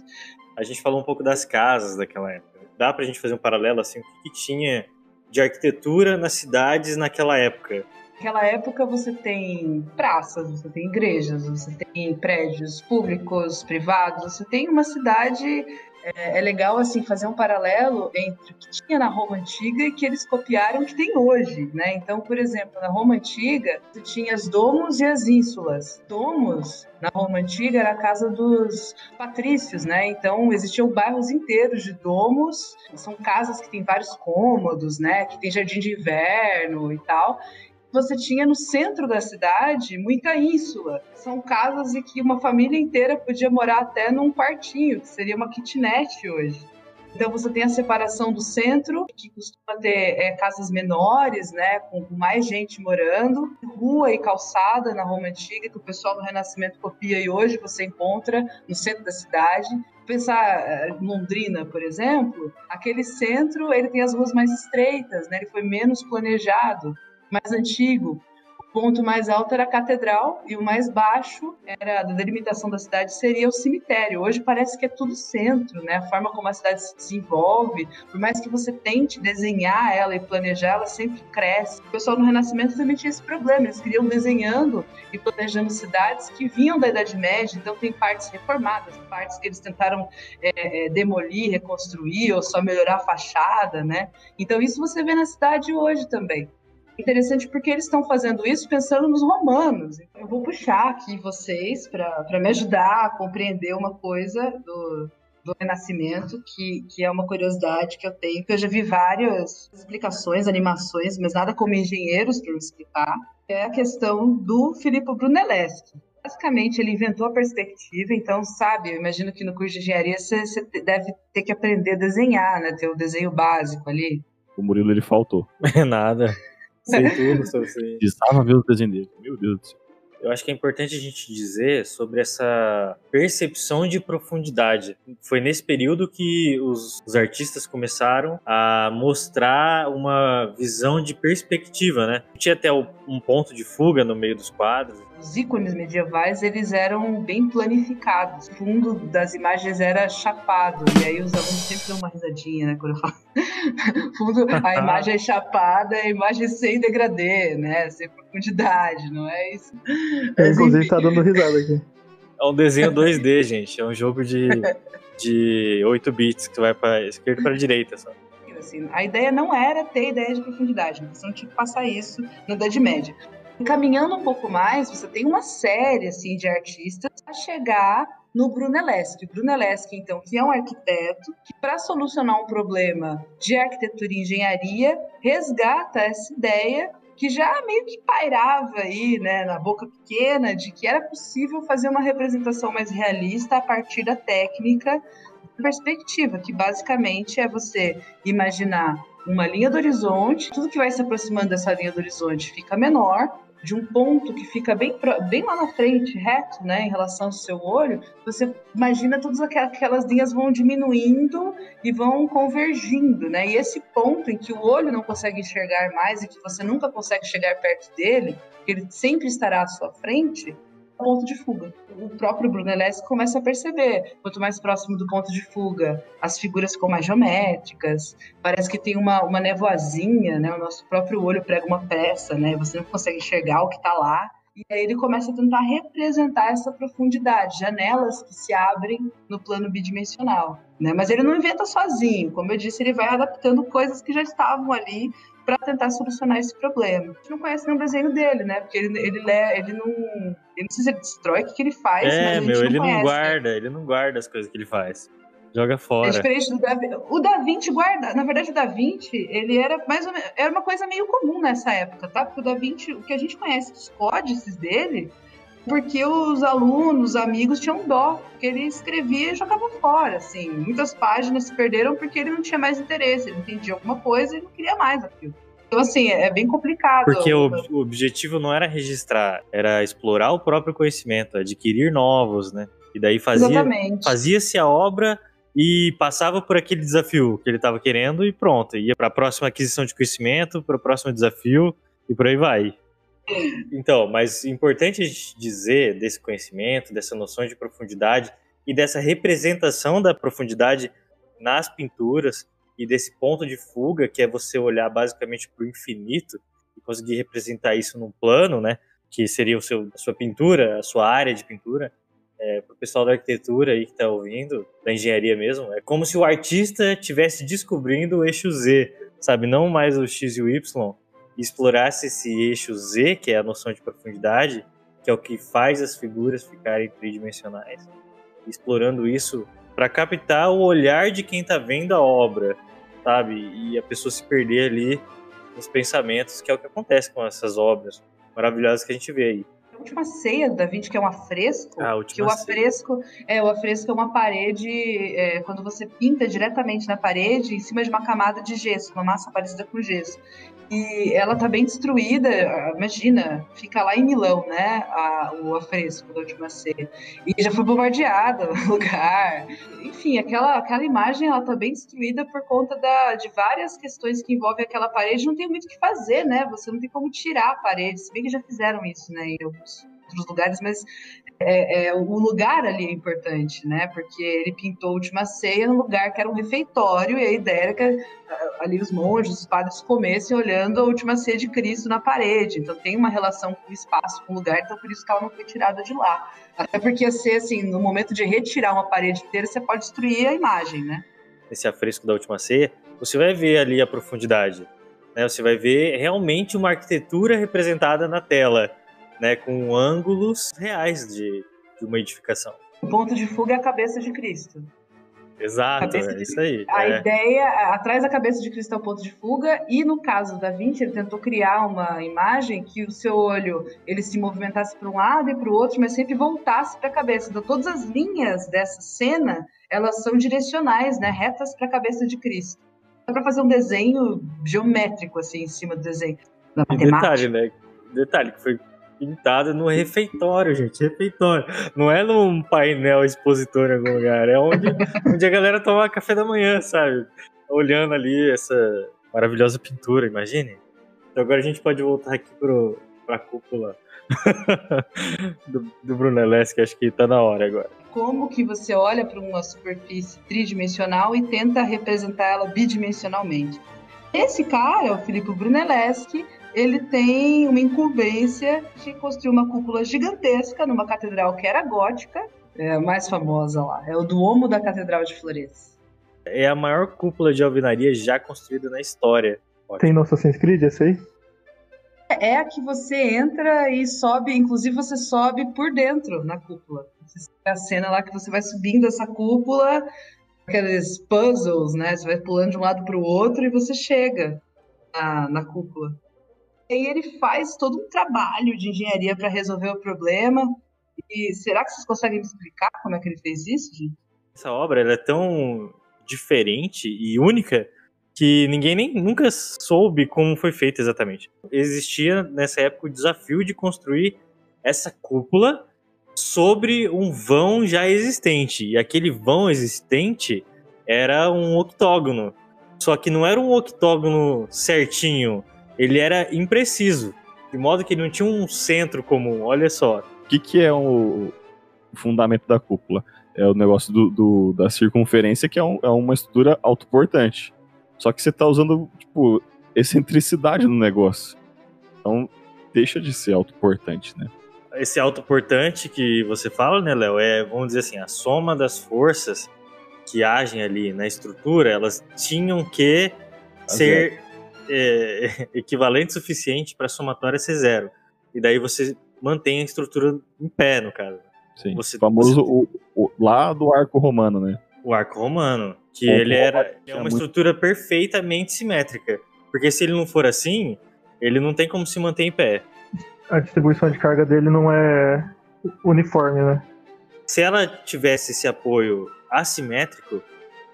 A gente falou um pouco das casas daquela época. Dá para a gente fazer um paralelo assim, o que, que tinha de arquitetura nas cidades naquela época? Naquela época você tem praças, você tem igrejas, você tem prédios públicos, privados, você tem uma cidade é, é, legal assim fazer um paralelo entre o que tinha na Roma antiga e que eles copiaram que tem hoje, né? Então, por exemplo, na Roma antiga, você tinha as domos e as ínsulas. Domos na Roma antiga era a casa dos patrícios, né? Então existiam bairros inteiros de domos, são casas que têm vários cômodos, né? Que tem jardim de inverno e tal você tinha no centro da cidade muita ínsula. São casas em que uma família inteira podia morar até num quartinho, que seria uma kitnet hoje. Então você tem a separação do centro, que costuma ter é, casas menores, né, com mais gente morando, rua e calçada na Roma antiga, que o pessoal do Renascimento copia e hoje você encontra no centro da cidade. Pensar é, Londrina, por exemplo, aquele centro ele tem as ruas mais estreitas, né, ele foi menos planejado mais antigo, o ponto mais alto era a catedral e o mais baixo era da delimitação da cidade seria o cemitério. Hoje parece que é tudo centro, né? A forma como a cidade se desenvolve, por mais que você tente desenhar ela e planejar, ela sempre cresce. O pessoal no Renascimento também tinha esse problema, eles queriam desenhando e planejando cidades que vinham da Idade Média, então tem partes reformadas, partes que eles tentaram é, é, demolir, reconstruir ou só melhorar a fachada, né? Então isso você vê na cidade hoje também interessante porque eles estão fazendo isso pensando nos romanos. Eu vou puxar aqui vocês para me ajudar a compreender uma coisa do, do Renascimento, que, que é uma curiosidade que eu tenho, que eu já vi várias explicações, animações, mas nada como engenheiros para me explicar, é a questão do Filippo Brunelleschi. Basicamente, ele inventou a perspectiva, então, sabe, eu imagino que no curso de engenharia você, você deve ter que aprender a desenhar, né, ter o desenho básico ali. O Murilo, ele faltou. Nada. Sei tudo sobre. Precisava ver dele. Meu Deus do céu. Eu acho que é importante a gente dizer sobre essa percepção de profundidade. Foi nesse período que os, os, artistas começaram a mostrar uma visão de perspectiva, né? Tinha até um ponto de fuga no meio dos quadros. Os ícones medievais, eles eram bem planificados. O fundo das imagens era chapado. E aí os alunos sempre dão uma risadinha, né? Quando eu falo. fundo, a imagem é chapada, a imagem sem degradê, né? Sem profundidade, não é isso? É, inclusive, tá dando risada aqui. É um desenho 2D, gente. É um jogo de, de 8 bits que vai para esquerda e para direita só. Assim, a ideia não era ter ideia de profundidade, né? você não tinha que passar isso na Idade Média. Caminhando um pouco mais, você tem uma série assim de artistas a chegar no Brunelleschi. Brunelleschi, então, que é um arquiteto que, para solucionar um problema de arquitetura e engenharia, resgata essa ideia que já meio que pairava aí, né, na boca pequena, de que era possível fazer uma representação mais realista a partir da técnica perspectiva, que basicamente é você imaginar uma linha do horizonte, tudo que vai se aproximando dessa linha do horizonte fica menor, de um ponto que fica bem, bem lá na frente, reto, né, em relação ao seu olho, você imagina todas aquelas linhas vão diminuindo e vão convergindo, né? E esse ponto em que o olho não consegue enxergar mais e que você nunca consegue chegar perto dele, ele sempre estará à sua frente, ponto de fuga. O próprio Brunelleschi começa a perceber, quanto mais próximo do ponto de fuga, as figuras ficam mais geométricas, parece que tem uma, uma nevoazinha, né? O nosso próprio olho prega uma peça, né? Você não consegue enxergar o que está lá. E aí ele começa a tentar representar essa profundidade, janelas que se abrem no plano bidimensional. Né? Mas ele não inventa sozinho, como eu disse, ele vai adaptando coisas que já estavam ali para tentar solucionar esse problema. A gente não conhece nenhum desenho dele, né? Porque ele, ele, ele não. Ele não sei se ele destrói o que, que ele faz. É, meu, não ele conhece. não guarda, ele não guarda as coisas que ele faz. Joga É fora. diferente do Da Vinci. O Da Vinci guarda. Na verdade, o Da Vinci, ele era mais ou menos, era uma coisa meio comum nessa época, tá? Porque o Da Vinci, o que a gente conhece dos códices dele, porque os alunos, os amigos tinham dó, porque ele escrevia e jogava fora, assim. Muitas páginas se perderam porque ele não tinha mais interesse, ele entendia alguma coisa e não queria mais aquilo. Então, assim, é bem complicado. Porque o, o objetivo não era registrar, era explorar o próprio conhecimento, adquirir novos, né? E daí fazia, fazia-se a obra e passava por aquele desafio que ele estava querendo e pronto. Ia para a próxima aquisição de conhecimento, para o próximo desafio e por aí vai. Então, mas importante dizer desse conhecimento, dessa noção de profundidade e dessa representação da profundidade nas pinturas e desse ponto de fuga, que é você olhar basicamente para o infinito e conseguir representar isso num plano, né? Que seria o seu, a sua pintura, a sua área de pintura. É, para o pessoal da arquitetura aí que está ouvindo, da engenharia mesmo, é como se o artista estivesse descobrindo o eixo Z, sabe? Não mais o X e o Y, e explorasse esse eixo Z, que é a noção de profundidade, que é o que faz as figuras ficarem tridimensionais. Explorando isso para captar o olhar de quem está vendo a obra, sabe? E a pessoa se perder ali nos pensamentos, que é o que acontece com essas obras maravilhosas que a gente vê aí. A última ceia do Da Vinci, que é um afresco, A que o ceia. afresco é o afresco é uma parede é, quando você pinta diretamente na parede em cima de uma camada de gesso, uma massa parecida com gesso. E ela tá bem destruída, imagina, fica lá em Milão, né, a- o afresco da última ceia. E já foi bombardeada o lugar. Enfim, aquela, aquela imagem ela tá bem destruída por conta da, de várias questões que envolvem aquela parede. Não tem muito o que fazer, né? Você não tem como tirar a parede. Se bem que já fizeram isso, né, em alguns outros lugares, mas é, é, o lugar ali é importante, né? Porque ele pintou a última ceia num lugar que era um refeitório, e a ideia era que ah, ali os monges, os padres comessem olhando a última ceia de Cristo na parede. Então tem uma relação com o espaço, com o lugar, então por isso que ela não foi tirada de lá. Até porque ser assim, no momento de retirar uma parede inteira, você pode destruir a imagem, né? Esse afresco da última ceia, você vai ver ali a profundidade. Né? Você vai ver realmente uma arquitetura representada na tela, né? com ângulos reais de, de uma edificação. O ponto de fuga é a cabeça de Cristo. Exato, é de- isso aí. A é. ideia, atrás da cabeça de Cristo é o ponto de fuga, e no caso da Vinci, ele tentou criar uma imagem que o seu olho ele se movimentasse para um lado e para o outro, mas sempre voltasse para a cabeça. Então, todas as linhas dessa cena, elas são direcionais, né, retas para a cabeça de Cristo. Dá para fazer um desenho geométrico assim em cima do desenho. Da E matemática. detalhe, né? Detalhe que foi pintado no refeitório, gente. Refeitório. Não é num painel expositor em algum lugar. É onde, onde a galera toma café da manhã, sabe? Olhando ali essa maravilhosa pintura, imagine. Então agora a gente pode voltar aqui pro, pra cúpula do, do Brunelleschi, acho que tá na hora agora. como que você olha para uma superfície tridimensional e tenta representar ela bidimensionalmente. Esse cara, o Filippo Brunelleschi, ele tem uma incumbência de construir uma cúpula gigantesca numa catedral que era gótica, é a mais famosa lá, é o Duomo da Catedral de Flores. É a maior cúpula de alvenaria já construída na história. Tem no Assassin's Creed esse aí? É a que você entra e sobe, inclusive você sobe por dentro na cúpula. Tem a cena lá que você vai subindo essa cúpula, aqueles puzzles, né? Você vai pulando de um lado para o outro e você chega na, na cúpula. Aí ele faz todo um trabalho de engenharia para resolver o problema. E será que vocês conseguem me explicar como é que ele fez isso, gente? Essa obra é tão diferente e única que ninguém nem nunca soube como foi feita exatamente. Existia nessa época o desafio de construir essa cúpula sobre um vão já existente. E aquele vão existente era um octógono. Só que não era um octógono certinho, ele era impreciso. De modo que não tinha um centro comum. Olha só, O que, que é o fundamento da cúpula? É o negócio do, do da circunferência, que é, um, é, uma estrutura autoportante. Só que você tá usando, tipo, excentricidade no negócio. Então, deixa de ser autoportante, né? Esse autoportante que você fala, né, Léo, é, vamos dizer assim, a soma das forças que agem ali na estrutura, elas tinham que ser é, equivalente suficiente para a somatória ser zero. E daí você mantém a estrutura em pé, no caso. Sim. Você, o famoso você... o, o, lá do arco romano, né? O arco romano, que ele era é uma estrutura perfeitamente simétrica. Porque se ele não for assim, ele não tem como se manter em pé. A distribuição de carga dele não é uniforme, né? Se ela tivesse esse apoio assimétrico,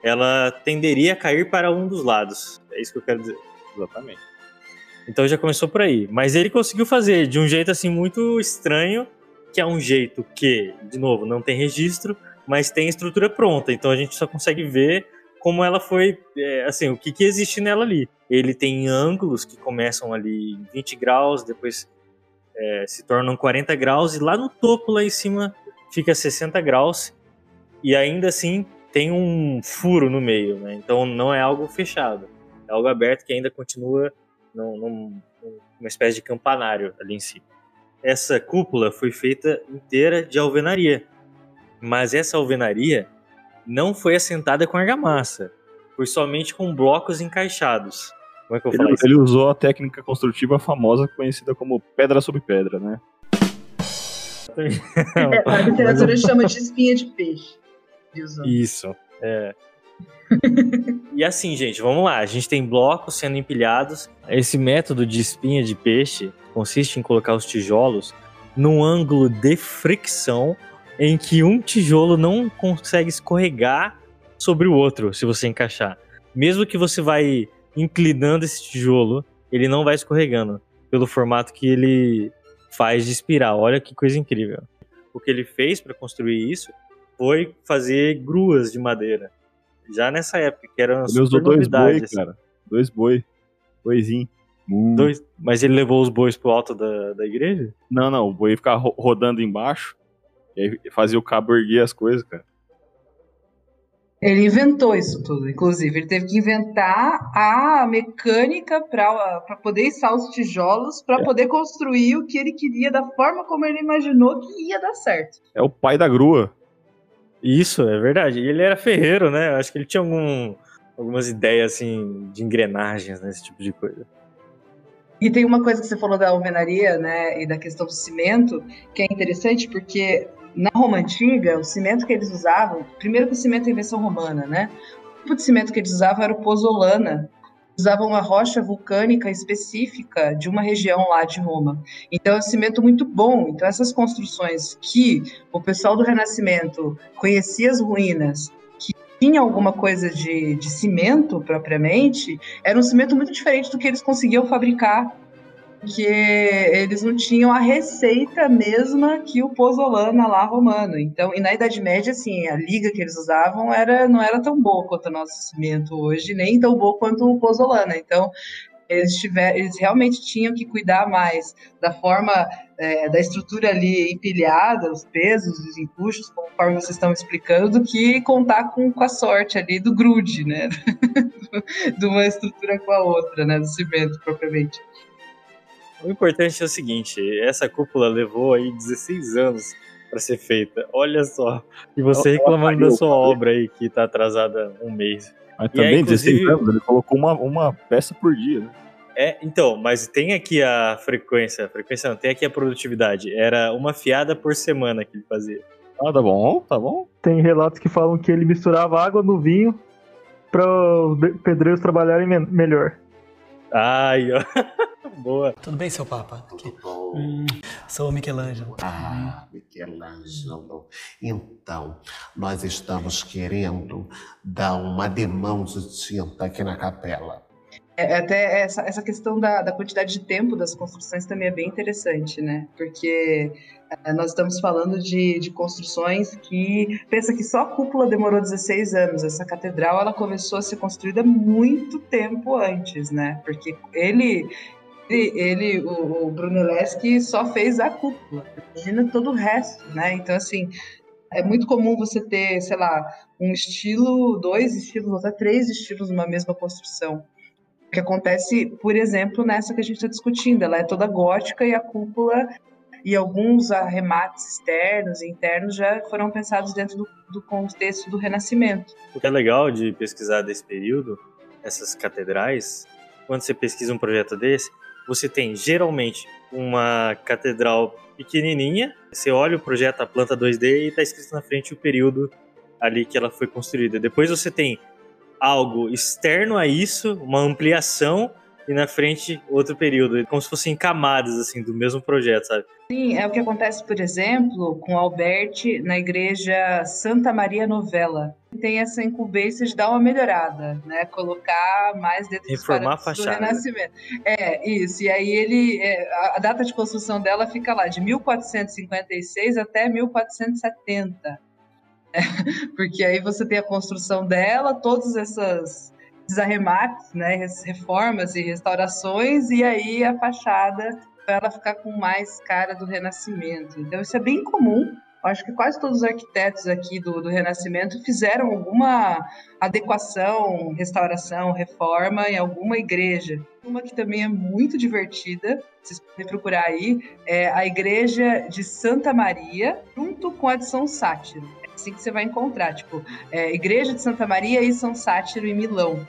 ela tenderia a cair para um dos lados. É isso que eu quero dizer. Exatamente. Então já começou por aí. Mas ele conseguiu fazer de um jeito assim muito estranho, que é um jeito que, de novo, não tem registro, mas tem estrutura pronta. Então a gente só consegue ver como ela foi, é, assim, o que, que existe nela ali. Ele tem ângulos que começam ali em 20 graus, depois é, se tornam 40 graus, e lá no topo, lá em cima, fica 60 graus, e ainda assim tem um furo no meio, né? Então não é algo fechado, algo aberto que ainda continua num, num, numa espécie de campanário ali em cima. Essa cúpula foi feita inteira de alvenaria, mas essa alvenaria não foi assentada com argamassa, foi somente com blocos encaixados. Como é que eu ele, falo isso? Ele usou a técnica construtiva famosa conhecida como pedra sobre pedra, né? É, a literatura chama de espinha de peixe. Isso, é. e assim, gente, vamos lá. A gente tem blocos sendo empilhados. Esse método de espinha de peixe consiste em colocar os tijolos num ângulo de fricção em que um tijolo não consegue escorregar sobre o outro se você encaixar. Mesmo que você vai inclinando esse tijolo, ele não vai escorregando pelo formato que ele faz de espiral. Olha que coisa incrível. O que ele fez para construir isso foi fazer gruas de madeira. Já nessa época, que eram Ele usou dois boi, cara. Dois boi. Boizinho. Hum. Dois, mas ele levou os bois pro alto da, da igreja? Não, não. O boi ficava rodando embaixo. E aí fazia o cabo erguer as coisas, cara. Ele inventou isso tudo, inclusive. Ele teve que inventar a mecânica para poder içar os tijolos, para é. poder construir o que ele queria, da forma como ele imaginou que ia dar certo. É o pai da grua. Isso, é verdade. E ele era ferreiro, né? Acho que ele tinha algum, algumas ideias, assim, de engrenagens, né? Esse tipo de coisa. E tem uma coisa que você falou da alvenaria, né? E da questão do cimento, que é interessante porque na Roma Antiga, o cimento que eles usavam, primeiro que o cimento é invenção romana, né? O tipo de cimento que eles usavam era o pozolana. Usavam uma rocha vulcânica específica de uma região lá de Roma. Então, é um cimento muito bom. Então, essas construções que o pessoal do Renascimento conhecia as ruínas, que tinha alguma coisa de, de cimento propriamente, era um cimento muito diferente do que eles conseguiam fabricar porque eles não tinham a receita mesma que o pozolana lá romano. Então, e na Idade Média, assim, a liga que eles usavam era, não era tão boa quanto o nosso cimento hoje, nem tão boa quanto o pozolana. Então, eles, tiver, eles realmente tinham que cuidar mais da forma, é, da estrutura ali empilhada, os pesos, os empuxos, conforme vocês estão explicando, do que contar com, com a sorte ali do grude, né? de uma estrutura com a outra, né? Do cimento propriamente. O importante é o seguinte: essa cúpula levou aí 16 anos para ser feita. Olha só. E você reclamando da sua obra aí que tá atrasada um mês. Mas e também, é, 16 anos, ele colocou uma, uma peça por dia, né? É, então, mas tem aqui a frequência, a frequência não, tem aqui a produtividade. Era uma fiada por semana que ele fazia. Ah, tá bom, tá bom. Tem relatos que falam que ele misturava água no vinho para os pedreiros trabalharem me melhor. Ai, ó. Boa. Tudo bem, seu Papa? Tudo bom. Hum, sou o Michelangelo. Ah, Michelangelo. Então, nós estamos querendo dar uma demão de tinta aqui na capela. É, até essa, essa questão da, da quantidade de tempo das construções também é bem interessante, né? Porque é, nós estamos falando de, de construções que. Pensa que só a cúpula demorou 16 anos. Essa catedral ela começou a ser construída muito tempo antes, né? Porque Ele, ele o, o Brunelleschi só fez a cúpula. Imagina todo o resto, né? Então, assim, é muito comum você ter, sei lá, um estilo, dois estilos, até três estilos numa mesma construção. Que acontece, por exemplo, nessa que a gente está discutindo. Ela é toda gótica e a cúpula e alguns arremates externos e internos já foram pensados dentro do, do contexto do Renascimento. O que é legal de pesquisar desse período, essas catedrais, quando você pesquisa um projeto desse, você tem geralmente uma catedral pequenininha, você olha o projeto, a planta 2D e está escrito na frente o período ali que ela foi construída. Depois você tem algo externo a isso, uma ampliação e na frente outro período, como se fossem camadas assim do mesmo projeto, sabe? Sim, é o que acontece, por exemplo, com Alberti na igreja Santa Maria Novella. Tem essa incumbência de dar uma melhorada, né? Colocar mais dentro Reformar dos a fachada. do Renascimento. É, isso. E aí ele. é, a data de construção dela fica lá, de 1456 até 1470. Porque aí você tem a construção dela, todas essas desarremates, né, reformas e restaurações, e aí a fachada para ela ficar com mais cara do Renascimento. Então isso é bem comum. Acho que quase todos os arquitetos aqui do, do Renascimento fizeram alguma adequação, restauração, reforma em alguma igreja. Uma que também é muito divertida, vocês podem procurar aí, é a igreja de Santa Maria, junto com a de São Sátiro. Assim que você vai encontrar, tipo, é, Igreja de Santa Maria e São Sátiro em Milão.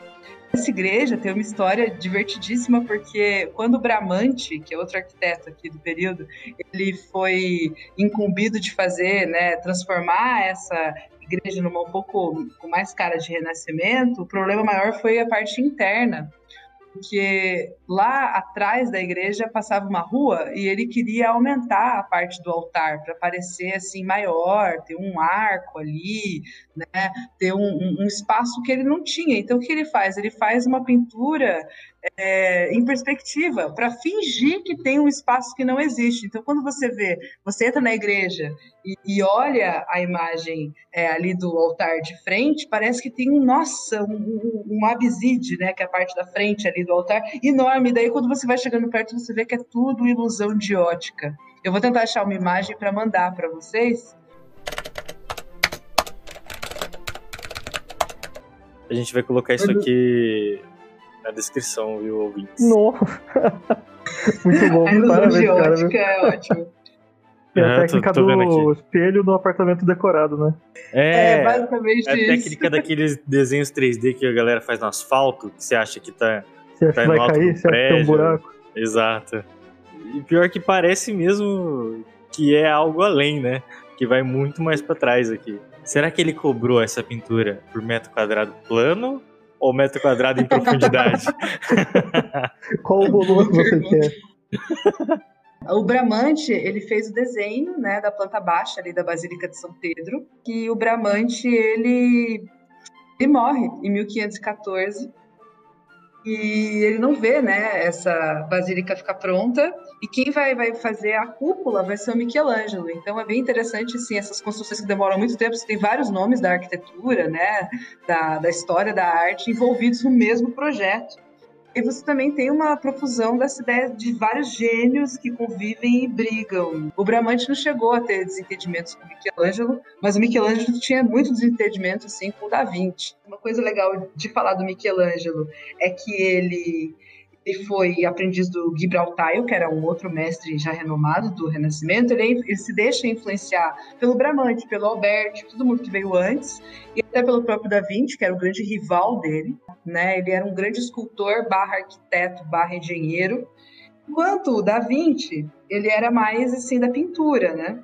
Essa igreja tem uma história divertidíssima, porque quando Bramante, que é outro arquiteto aqui do período, ele foi incumbido de fazer, né, transformar essa igreja numa um pouco com mais cara de renascimento, o problema maior foi a parte interna, porque lá atrás da igreja passava uma rua e ele queria aumentar a parte do altar para parecer assim maior, ter um arco ali, né, ter um, um- espaço que ele não tinha. Então o que ele faz? Ele faz uma pintura é, em perspectiva para fingir que tem um espaço que não existe. Então quando você vê, você entra na igreja e, e olha a imagem é, ali do altar de frente, parece que tem um, nossa, um, um, um abside, né, que é a parte da frente ali do altar, enorme. Daí, quando você vai chegando perto, você vê que é tudo ilusão de ótica. Eu vou tentar achar uma imagem para mandar para vocês. A gente vai colocar isso aqui na descrição, viu, ouvintes? Nossa. Muito bom. A ilusão Parabéns, de cara. ótica é ótimo. É a tô- técnica tô vendo do espelho no apartamento decorado, né? É, É, basicamente é a isso. técnica daqueles desenhos 3D que a galera faz no asfalto, que você acha que tá. Você acha Tá que no vai cair? do Você acha que tem um buraco? Exato. E pior que parece mesmo que é algo além, né? Que vai muito mais pra trás aqui. Será que ele cobrou essa pintura por metro quadrado plano ou metro quadrado em profundidade? Qual o volume que você quer? O Bramante, ele fez o desenho, né, da planta baixa ali da Basílica de São Pedro, que o Bramante, ele, ele morre em 1514 e ele não vê, né, essa basílica ficar pronta e quem vai, vai fazer a cúpula vai ser o Michelangelo. Então é bem interessante, assim, essas construções que demoram muito tempo, você tem vários nomes da arquitetura, né, da, da história da arte envolvidos no mesmo projeto. E você também tem uma profusão dessa ideia de vários gênios que convivem e brigam. O Bramante não chegou a ter desentendimentos com o Michelangelo, mas o Michelangelo tinha muito desentendimento assim com o Da Vinci. Uma coisa legal de falar do Michelangelo é que ele ele foi aprendiz do Gibraltar, que era um outro mestre já renomado do Renascimento. Ele, ele se deixa influenciar pelo Bramante, pelo Alberti, todo mundo que veio antes, e até pelo próprio Da Vinci, que era o grande rival dele. Né? Ele era um grande escultor, barra arquiteto, barra engenheiro. Enquanto o Da Vinci, ele era mais assim da pintura, né?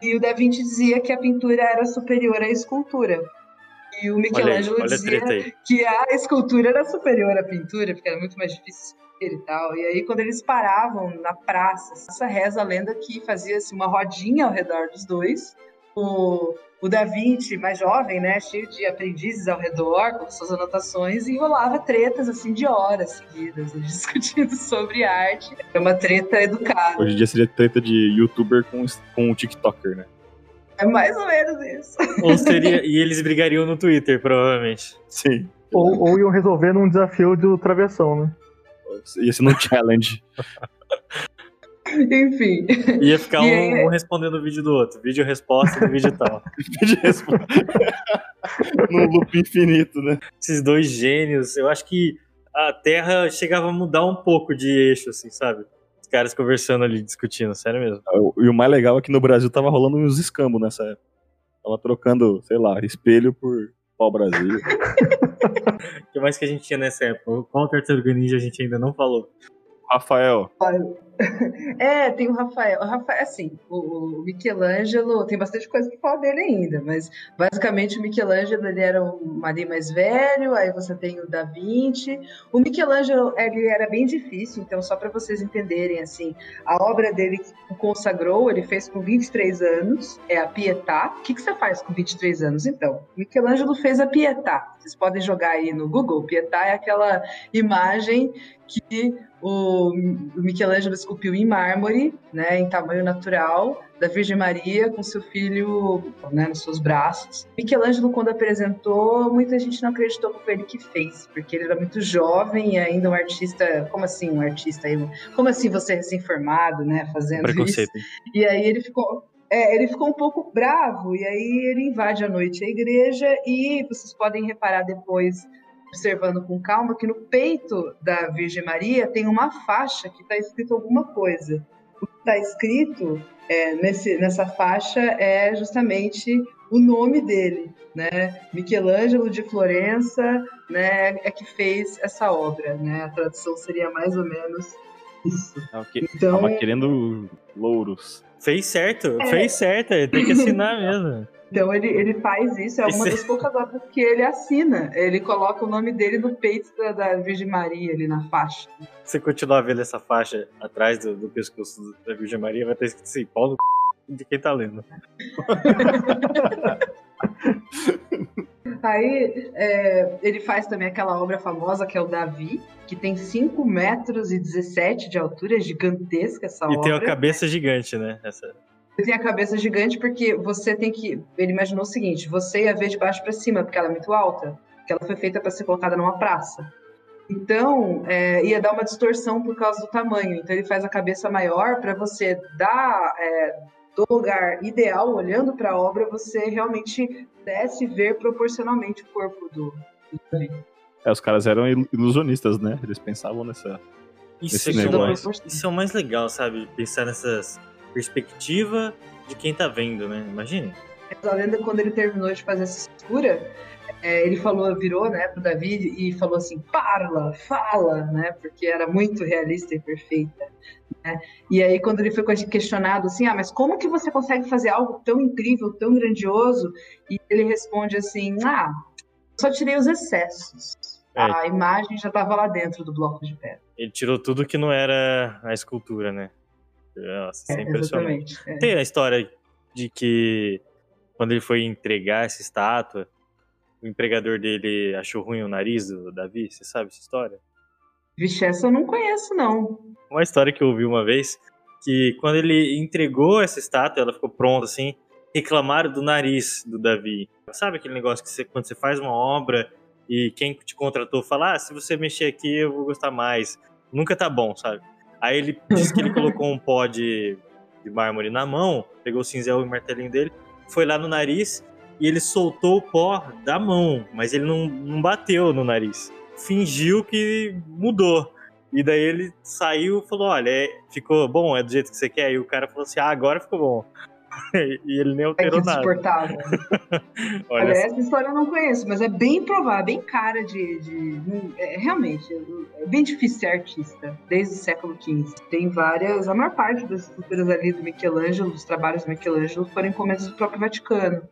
E o Da Vinci dizia que a pintura era superior à escultura. E o olha Michelangelo olha a dizia que a escultura era superior à pintura, porque era muito mais difícil e tal. E aí, quando eles paravam na praça, essa reza a lenda que fazia-se uma rodinha ao redor dos dois. O, o Da Vinci, mais jovem, né, cheio de aprendizes ao redor, com suas anotações, e rolava tretas assim de horas seguidas, eles discutindo sobre arte. É uma treta educada. Hoje em dia seria treta de youtuber com, com um TikToker, né? É mais ou menos isso. Ou seria, e eles brigariam no Twitter, provavelmente. Sim. Ou, ou iam resolver num desafio do travessão, né? Ia ser no challenge. Enfim. Ia ficar um, aí- um respondendo o vídeo do outro. Vídeo resposta do vídeo tal. De resposta. no loop infinito, né? Esses dois gênios, eu acho que a Terra chegava a mudar um pouco de eixo, assim, sabe? Caras conversando ali, discutindo, sério mesmo. E o mais legal é que no Brasil tava rolando uns escambos nessa época. Tava trocando, sei lá, espelho por pau Brasil. O que mais que a gente tinha nessa época? Qual tartaruga ninja a gente ainda não falou? Rafael, É, tem o Rafael. O Rafael, assim, o, Michelangelo, tem bastante coisa pra falar dele ainda, mas basicamente o Michelangelo ele era um marido mais velho, aí você tem o Da Vinci. O Michelangelo ele era bem difícil, então só para vocês entenderem, assim, a obra dele que o consagrou, ele fez com 23 anos, é a Pietà. O que, que você faz com 23 anos, então? Michelangelo fez a Pietà. Vocês podem jogar aí no Google. Pietà é aquela imagem que o Michelangelo esculpiu em mármore, né, em tamanho natural, da Virgem Maria com seu filho né, nos seus braços. Michelangelo, quando apresentou, muita gente não acreditou que foi ele que fez, porque ele era muito jovem e ainda um artista. Como assim, um artista? Como assim você é recém-formado, né, fazendo isso? Preconceito. E aí ele ficou. É, ele ficou um pouco bravo, e aí ele invade à noite a igreja, e vocês podem reparar depois, observando com calma, que no peito da Virgem Maria tem uma faixa que está escrito alguma coisa. O que está escrito é, nesse, nessa faixa é justamente o nome dele, né? Michelangelo de Florença, né? É que fez essa obra, né? A tradução seria mais ou menos isso. que- Então, tava querendo louros. Fez certo, É. fez certo, ele tem que assinar mesmo. Então ele, ele faz isso, é uma das poucas obras que ele assina. Ele coloca o nome dele no peito da, da Virgem Maria ali na faixa. Se você continuar vendo essa faixa atrás do, do pescoço da Virgem Maria, vai ter escrito assim, pau no c... de quem tá lendo. Aí é, ele faz também aquela obra famosa que é o Davi, que tem 5 metros e 17 de altura, é gigantesca essa E obra. tem uma cabeça gigante, né? Essa... Ele tem a cabeça gigante porque você tem que. Ele imaginou o seguinte: você ia ver de baixo para cima, porque ela é muito alta, porque ela foi feita para ser colocada numa praça. Então, é, ia dar uma distorção por causa do tamanho. Então, ele faz a cabeça maior para você dar é, do lugar ideal, olhando para a obra, você realmente pudesse ver proporcionalmente o corpo do, do Davi. É, os caras eram il- ilusionistas, né? Eles pensavam nessa. Isso, Esse é que é negócio. mais, isso é o mais legal, sabe? Pensar nessas perspectiva de quem tá vendo, né? Imagine. Mas a lenda, quando ele terminou de fazer essa escultura, é, ele falou, virou, né, pro Davi e falou assim, parla, fala, né, porque era muito realista e perfeita, né? E aí, quando ele foi questionado assim, ah, mas como que você consegue fazer algo tão incrível, tão grandioso? E ele responde assim, ah, só tirei os excessos. É. A imagem já estava lá dentro do bloco de pedra. Ele tirou tudo que não era a escultura, né? Nossa, isso é, impressionante. É. Tem a história de que quando ele foi entregar essa estátua, o empregador dele achou ruim o nariz do Davi. Você sabe essa história? Vixe, essa eu não conheço, não. Uma história que eu ouvi uma vez, que quando ele entregou essa estátua, ela ficou pronta assim, reclamaram do nariz do Davi. Sabe aquele negócio que você, quando você faz uma obra e quem te contratou fala, ah, se você mexer aqui eu vou gostar mais. Nunca tá bom, sabe? Aí ele disse que ele colocou um pó de, de mármore na mão, pegou o cinzel e o martelinho dele, foi lá no nariz e ele soltou o pó da mão, mas ele não, não bateu no nariz. Fingiu que mudou. E daí ele saiu e falou: Olha, é- ficou bom, é do jeito que você quer. E o cara falou assim: Ah, agora ficou bom. e ele nem É alterou nada. insuportável. Olha Olha, só. essa história eu não conheço, mas é bem provável, bem cara de. de- é, realmente, é bem difícil ser artista, desde o século XV. Tem várias. A maior parte das esculturas ali do Michelangelo, dos trabalhos do Michelangelo, foram encomendas do próprio Vaticano.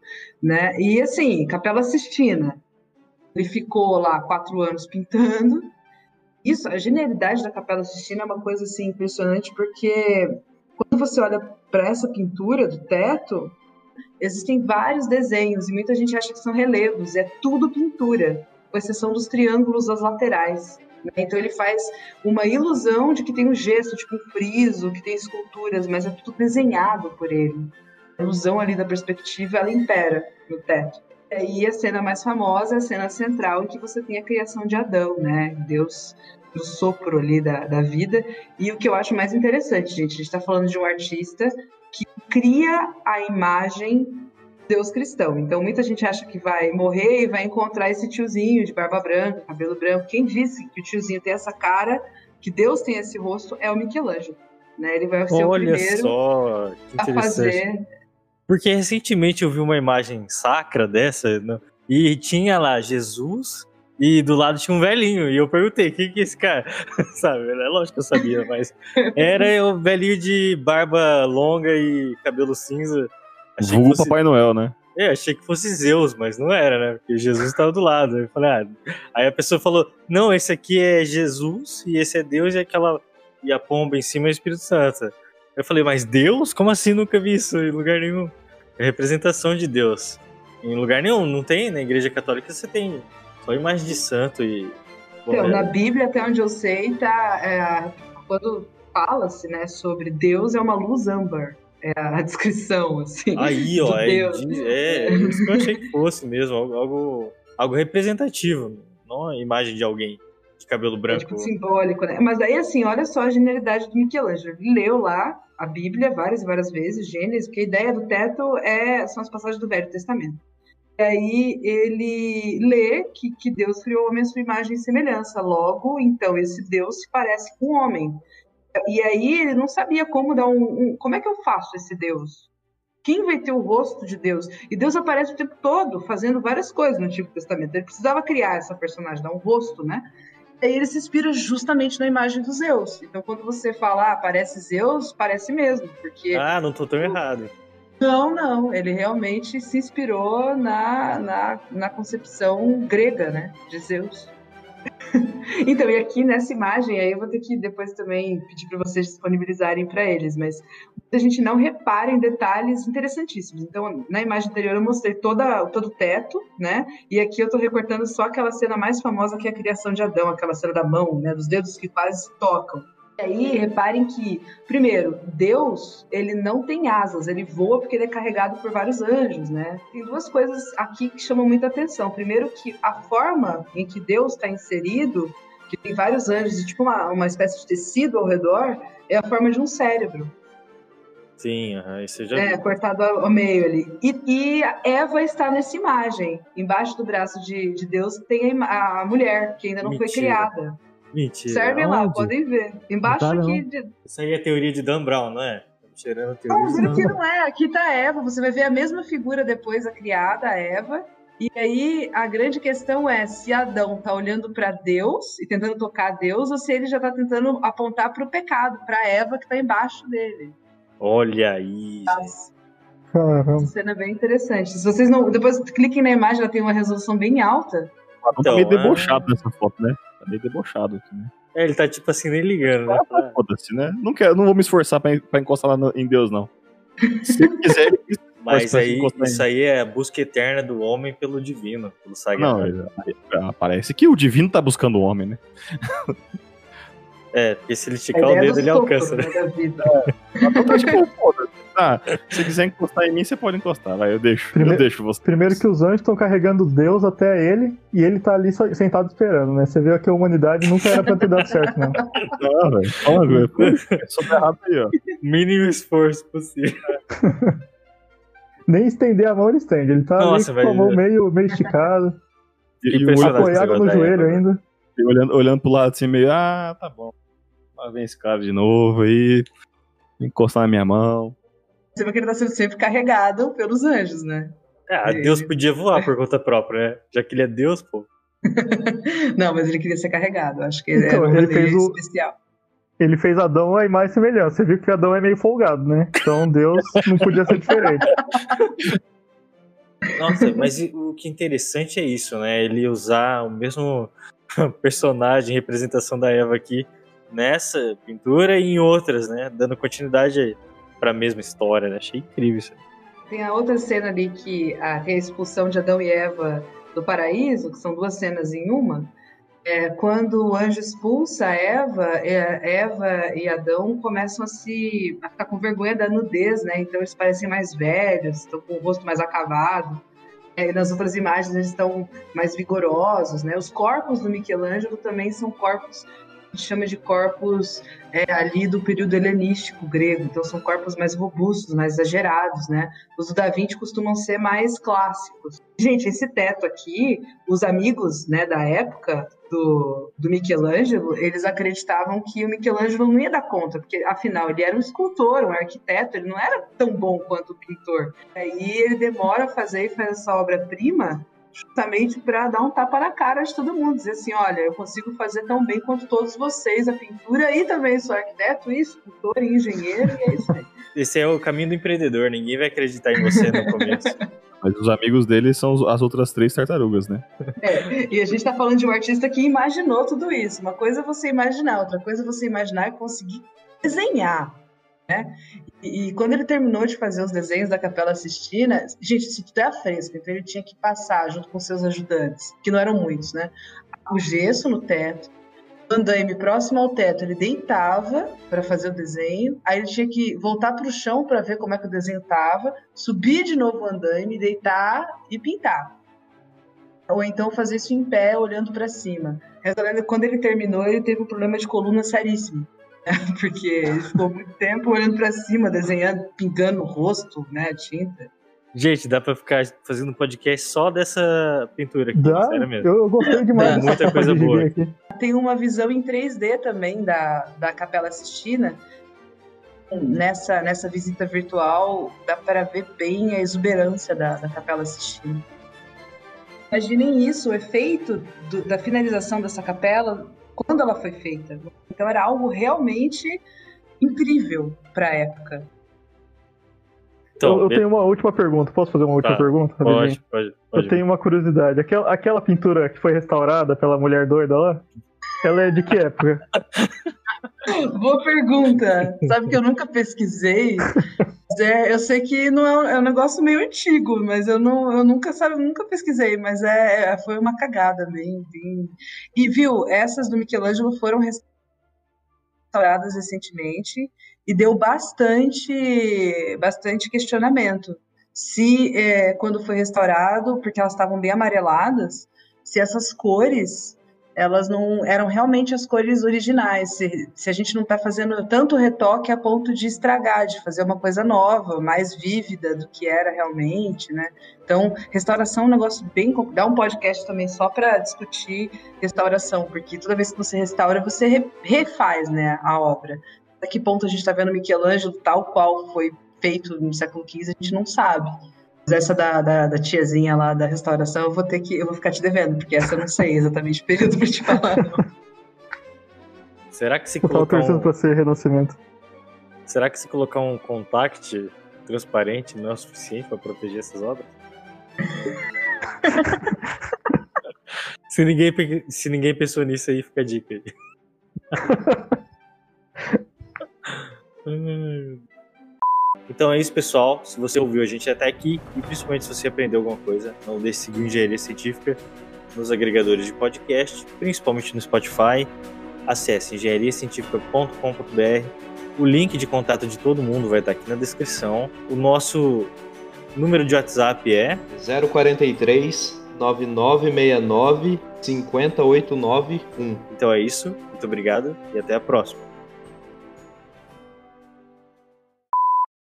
Né? E assim, Capela Sistina. Ele ficou lá quatro anos pintando. Isso, a genialidade da Capela Sistina é uma coisa assim impressionante, porque quando você olha para essa pintura do teto, existem vários desenhos e muita gente acha que são relevos, é tudo pintura, com exceção dos triângulos das laterais. né? Então ele faz uma ilusão de que tem um gesto, tipo um friso, que tem esculturas, mas é tudo desenhado por ele. A ilusão ali da perspectiva, ela impera no teto. E a cena mais famosa é a cena central em que você tem a criação de Adão, né? Deus no sopro ali da, da vida. E o que eu acho mais interessante, gente, a gente está falando de um artista que cria a imagem Deus cristão. Então muita gente acha que vai morrer e vai encontrar esse tiozinho de barba branca, cabelo branco. Quem disse que o tiozinho tem essa cara, que Deus tem esse rosto, é o Michelangelo. Né? Ele vai ser Olha o primeiro só, que a fazer. Porque recentemente eu vi uma imagem sacra dessa, né? e tinha lá Jesus, e do lado tinha um velhinho, e eu perguntei, quem que é esse cara? Sabe, é lógico que eu sabia, mas era o velhinho de barba longa e cabelo cinza. Achei que, Vulgo fosse, Papai Noel, né? é, achei que fosse Zeus, mas não era, né? Porque Jesus estava do lado. Eu falei, ah. Aí a pessoa falou: não, esse aqui é Jesus, e esse é Deus, e aquela. E a pomba em cima é o Espírito Santo. Eu falei, mas Deus? Como assim? Nunca vi isso em lugar nenhum. É representação de Deus. Em lugar nenhum, não tem. Na igreja católica você tem só imagem de santo e. Então, na Bíblia, até onde eu sei, tá, é, quando fala-se né, sobre Deus, é uma luz âmbar. É a descrição, assim. Aí, ó, é, Deus. de- é isso que eu achei que fosse mesmo, algo, algo, representativo, não a imagem de alguém de cabelo É branco. tipo simbólico, né? Mas aí, assim, olha só a genialidade do Michelangelo. Ele leu lá a Bíblia várias e várias vezes, Gênesis, porque a ideia do teto é, são as passagens do Velho Testamento. E aí ele lê que, que Deus criou o homem à sua imagem e semelhança. Logo, então, esse Deus se parece com o homem. E aí ele não sabia como dar um, um- Como é que eu faço esse Deus? Quem vai ter o rosto de Deus? E Deus aparece o tempo todo fazendo várias coisas no Antigo Testamento. Ele precisava criar essa personagem, dar um rosto, né? E aí ele se inspira justamente na imagem do Zeus. Então, quando você fala, ah, parece Zeus, parece mesmo, porque Ah, não tô tão errado. Não, não, ele realmente se inspirou na, na, na concepção grega, né, de Zeus. então, e aqui nessa imagem, aí eu vou ter que depois também pedir para vocês disponibilizarem para eles, mas a gente não repara em detalhes interessantíssimos. Então, na imagem anterior eu mostrei toda, todo o teto, né, e aqui eu tô recortando só aquela cena mais famosa que é a criação de Adão, aquela cena da mão, né, dos dedos que quase se tocam. E aí, reparem que, primeiro, Deus, ele não tem asas, ele voa porque ele é carregado por vários anjos, né? Tem duas coisas aqui que chamam muita atenção. Primeiro, que a forma em que Deus está inserido, que tem vários anjos e tipo uma, uma espécie de tecido ao redor, é a forma de um cérebro, Sim, isso já é, cortado ao meio ali. E, e a Eva está nessa imagem. Embaixo do braço de, de Deus tem a, a mulher, que ainda não foi Mentira. criada. Mentira. Servem lá, podem ver. Embaixo tá, aqui de, Isso aí é a teoria de Dan Brown, não é? Tô Cheirando a teoria. Não, de Dan Brown. não é. Aqui tá a Eva. Você vai ver a mesma figura depois, a criada, a Eva. E aí a grande questão é se Adão tá olhando para Deus e tentando tocar Deus ou se ele já tá tentando apontar para o pecado, para Eva que tá embaixo dele. Olha aí. gente. Caramba. Essa cena é bem interessante. Se vocês não, depois cliquem na imagem, ela tem uma resolução bem alta. Tá Então, meio é- debochado nessa foto, né? Tá meio debochado aqui, né? É, ele tá tipo assim, nem ligando, né? Ah, Foda-se, né? Não, quero, não vou me esforçar pra, pra encostar lá no- em Deus, não. Se ele quiser, ele Mas aí, isso aí é a busca eterna do homem pelo divino, pelo Não, sagrado. é- é- parece que o divino tá buscando o homem, né? É, porque se ele esticar o ideia dedo, do ele alcança, né? né, da vida. Tá tipo. Ah, se quiser encostar em mim, você pode encostar. Vai, eu deixo. Eu Primeiro- deixo você. Primeiro que os anjos estão carregando Deus até ele e ele tá ali só- sentado esperando, né? Você vê que a humanidade nunca era pra ter dado certo, não. Não, velho. Fala, velho. É sobre errado aí, ó. Mínimo esforço possível. Nem estender a mão ele estende. Ele tá Nossa, ali com a mão meio, meio esticada, E, e apoiado no da joelho ainda. olhando, olhando pro lado assim, meio, ah, tá bom. Lá vem esse cara de novo aí. Encostar na minha mão. Você vê que ele tá sendo sempre carregado pelos anjos, né? Ah, Deus podia voar por conta própria, né? Já que ele é Deus, pô. Não, mas ele queria ser carregado. Acho que ele Então, ele fez o- especial. Ele fez Adão a imagem e semelhança. Você viu que Adão é meio folgado, né? Então Deus não podia ser diferente. Nossa, mas o que interessante é isso, né? Ele usar o mesmo personagem, representação da Eva aqui nessa pintura e em outras, né? Dando continuidade pra mesma história, né? Achei incrível isso. Tem a outra cena ali que ah, tem a expulsão de Adão e Eva do paraíso, que são duas cenas em uma. É, quando o anjo expulsa a Eva, é, Eva e Adão começam a se a ficar com vergonha da nudez, né? Então eles parecem mais velhos, estão com o rosto mais acabado. É, nas outras imagens eles estão mais vigorosos, né? Os corpos do Michelangelo também são corpos a chama de corpos é, ali do período helenístico grego, então são corpos mais robustos, mais exagerados, né? Os do Da Vinci costumam ser mais clássicos. Gente, esse teto aqui, os amigos né, da época do, do Michelangelo, eles acreditavam que o Michelangelo não ia dar conta, porque afinal ele era um escultor, um arquiteto, ele não era tão bom quanto o pintor. Aí ele demora a fazer e faz essa obra-prima justamente para dar um tapa na cara de todo mundo, dizer assim, olha, eu consigo fazer tão bem quanto todos vocês a pintura e também sou arquiteto, escultor e engenheiro, e é isso aí. Esse é o caminho do empreendedor, ninguém vai acreditar em você no começo. Mas os amigos dele são as outras três tartarugas, né? É, e a gente tá falando de um artista que imaginou tudo isso. Uma coisa é você imaginar, outra coisa é você imaginar e conseguir desenhar. Né? E, e, quando ele terminou de fazer os desenhos da Capela Sistina, gente, isso tudo é fresco, então ele tinha que passar junto com seus ajudantes, que não eram muitos, né? O gesso no teto, o andaime próximo ao teto, ele deitava para fazer o desenho, aí ele tinha que voltar para o chão para ver como é que o desenho estava, subir de novo o andaime, deitar e pintar. Ou então fazer isso em pé, olhando para cima. Quando ele terminou, ele teve um problema de coluna seríssimo porque ele ficou muito tempo olhando para cima, desenhando, pingando o rosto, né, tinta. Gente, dá pra ficar fazendo um podcast só dessa pintura aqui, dá? sério mesmo. Eu, eu gostei demais. Dá muita coisa boa. Aqui. Tem uma visão em 3D também da, da Capela Sistina. Nessa, nessa visita virtual, dá para ver bem a exuberância da, da Capela Sistina. Imaginem isso, o efeito do, da finalização dessa capela quando ela foi feita. Então era algo realmente incrível para a época. Então, eu, eu, tenho uma última pergunta. Posso fazer uma última tá, pergunta? Pode, pode, pode, Eu tenho uma curiosidade. Aquela, aquela pintura que foi restaurada pela mulher doida lá, ela é de que época? Boa pergunta. Sabe que eu nunca pesquisei. É, eu sei que não é, é, um negócio meio antigo, mas eu, não, eu nunca sabe, nunca pesquisei, mas é, é, foi uma cagada bem, bem. E viu, essas do Michelangelo foram restauradas recentemente e deu bastante, bastante questionamento. Se é, quando foi restaurado, porque elas estavam bem amareladas, se essas cores elas não eram realmente as cores originais. Se, se a gente não está fazendo tanto retoque a ponto de estragar, de fazer uma coisa nova, mais vívida do que era realmente, né? Então, restauração é um negócio bem. Dá um podcast também só para discutir restauração, porque toda vez que você restaura, você re, refaz né, a obra. A que ponto a gente está vendo Michelangelo tal qual foi feito no século XV, a gente não sabe. Mas essa da, da, da, tiazinha lá da restauração, eu vou ter que. Eu vou ficar te devendo, porque essa eu não sei exatamente o período pra te falar, não. Será que se eu colocar. Eu um... pra ser renascimento. Será que se colocar um contact transparente não é o suficiente para proteger essas obras? se, ninguém, se ninguém pensou nisso aí, fica a dica aí. Então é isso, pessoal. Se você ouviu a gente até aqui e principalmente se você aprendeu alguma coisa, não deixe de seguir Engenharia Científica nos agregadores de podcast, principalmente no Spotify. Acesse engenhariacientifica.com.br. O link de contato de todo mundo vai estar aqui na descrição. O nosso número de WhatsApp é 043 9969 50891. Então é isso. Muito obrigado e até a próxima.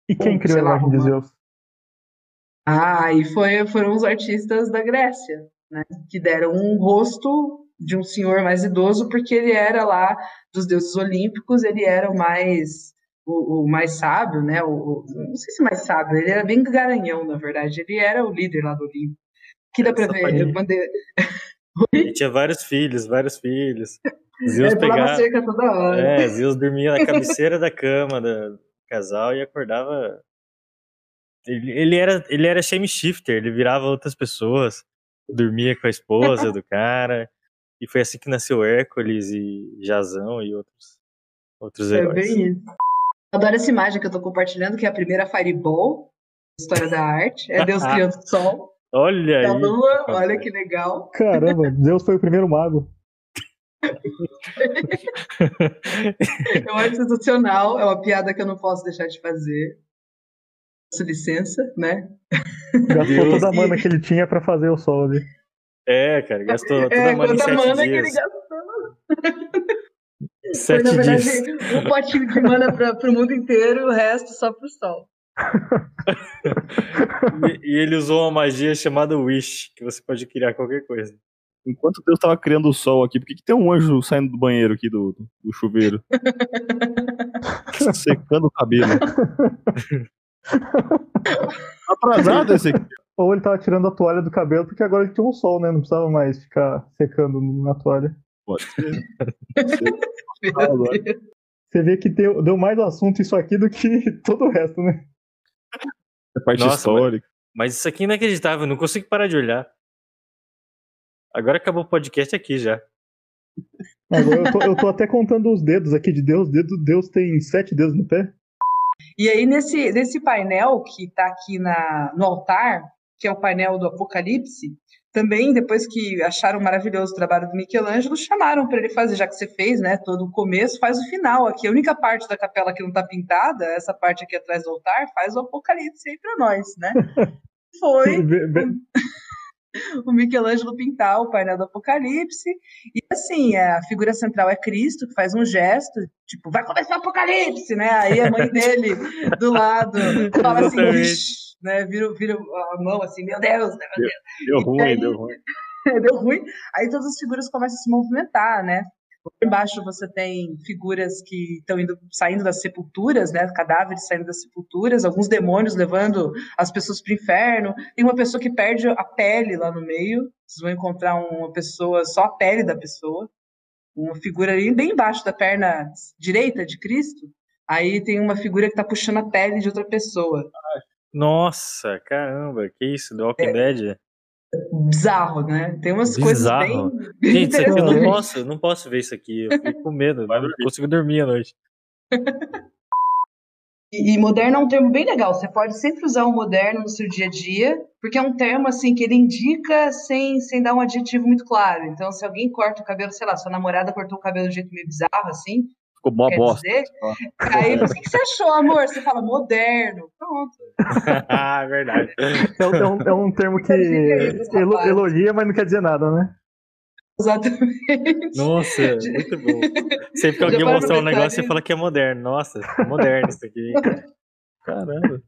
E quem criou a imagem de Zeus? Ah, e foi, foram os artistas da Grécia, né? Que deram um rosto de um senhor mais idoso, porque ele era lá dos deuses olímpicos, ele era o mais o, o mais sábio, né? O, o, não sei se mais sábio, ele era bem garanhão, na verdade. Ele era o líder lá do Olimpo. Que dá pra ver, eu mandei... Ele tinha vários filhos, vários filhos. Zeus pegava cerca toda hora. É, Zeus dormia na cabeceira da cama da, casal e acordava. Ele, ele era ele era shifter, ele virava outras pessoas, dormia com a esposa do cara. E foi assim que nasceu Hércules e Jazão e outros, outros é heróis. Bem isso. Adoro essa imagem que eu tô compartilhando, que é a primeira Fireball, história da arte. É Deus criando o sol. Olha da aí. lua, olha que legal. Caramba, Deus foi o primeiro mago. Eu acho sensacional, é uma piada que eu não posso deixar de fazer. peço licença, né? Gastou Deus. toda a mana que ele tinha pra fazer o sol ali. É, cara, gastou toda É, a mana em sete mana que ele dias. gastou. Foi, Sete na verdade, dias. um potinho de mana pra, pro mundo inteiro o resto só pro sol. E, e ele usou uma magia chamada Wish, que você pode criar qualquer coisa. Enquanto Deus tava criando o sol aqui, por que, que tem um anjo saindo do banheiro aqui do, do chuveiro? Secando o cabelo. Atrasado esse aqui. Ou ele tava tirando a toalha do cabelo, porque agora ele tinha um sol, né? Não precisava mais ficar secando na toalha. Pode ser. Você vê que deu, deu mais assunto isso aqui do que todo o resto, né? É parte Nossa, histórica. Mas isso aqui é inacreditável, eu não consigo parar de olhar. Agora acabou o podcast aqui já. Agora eu tô, eu tô até contando os dedos aqui de Deus. Dedo, Deus tem sete dedos no pé. E aí, nesse, nesse painel que tá aqui na, no altar, que é o painel do Apocalipse, também, depois que acharam maravilhoso o trabalho do Michelangelo, chamaram para ele fazer, já que você fez, né, todo o começo, faz o final aqui. A única parte da capela que não tá pintada, essa parte aqui atrás do altar, faz o Apocalipse aí para nós, né? Foi o Michelangelo pintar o painel do Apocalipse. E assim, a figura central é Cristo, que faz um gesto, tipo, vai começar o Apocalipse, né? Aí a mãe dele do lado fala assim, né? Vira, vira a mão assim, meu Deus, né? Meu Deu E ruim, aí- deu ruim. deu ruim. Aí todas as figuras começam a se movimentar, né? Embaixo você tem figuras que estão indo, saindo das sepulturas, né? Cadáveres saindo das sepulturas, alguns demônios levando as pessoas para o inferno. Tem uma pessoa que perde a pele lá no meio. Vocês vão encontrar uma pessoa, só a pele da pessoa. Uma figura ali bem embaixo da perna direita de Cristo. Aí tem uma figura que está puxando a pele de outra pessoa. Nossa, caramba, que isso, The É. Walking Dead? Bizarro, né? Tem umas Bizarro. coisas bem, Gente, isso aqui eu não interessantes. posso, eu não posso ver isso aqui, eu fico com medo, não dormir. consigo dormir à noite. E, e moderno é um termo bem legal. Você pode sempre usar o moderno no seu dia a dia, porque é um termo assim que ele indica sem, sem dar um adjetivo muito claro. Então, se alguém corta o cabelo, sei lá, sua namorada cortou o cabelo de um jeito meio bizarro, assim, Ficou mó bosta. dizer, aí o que, que você achou, amor? Você fala moderno. Pronto. ah, verdade. É, um- é um, é um termo que elo- elogia, mas não quer dizer nada, né? Exatamente. Nossa, muito bom. Sempre que alguém mostrar um negócio, você fala que é moderno. Nossa, é moderno isso aqui. Caramba.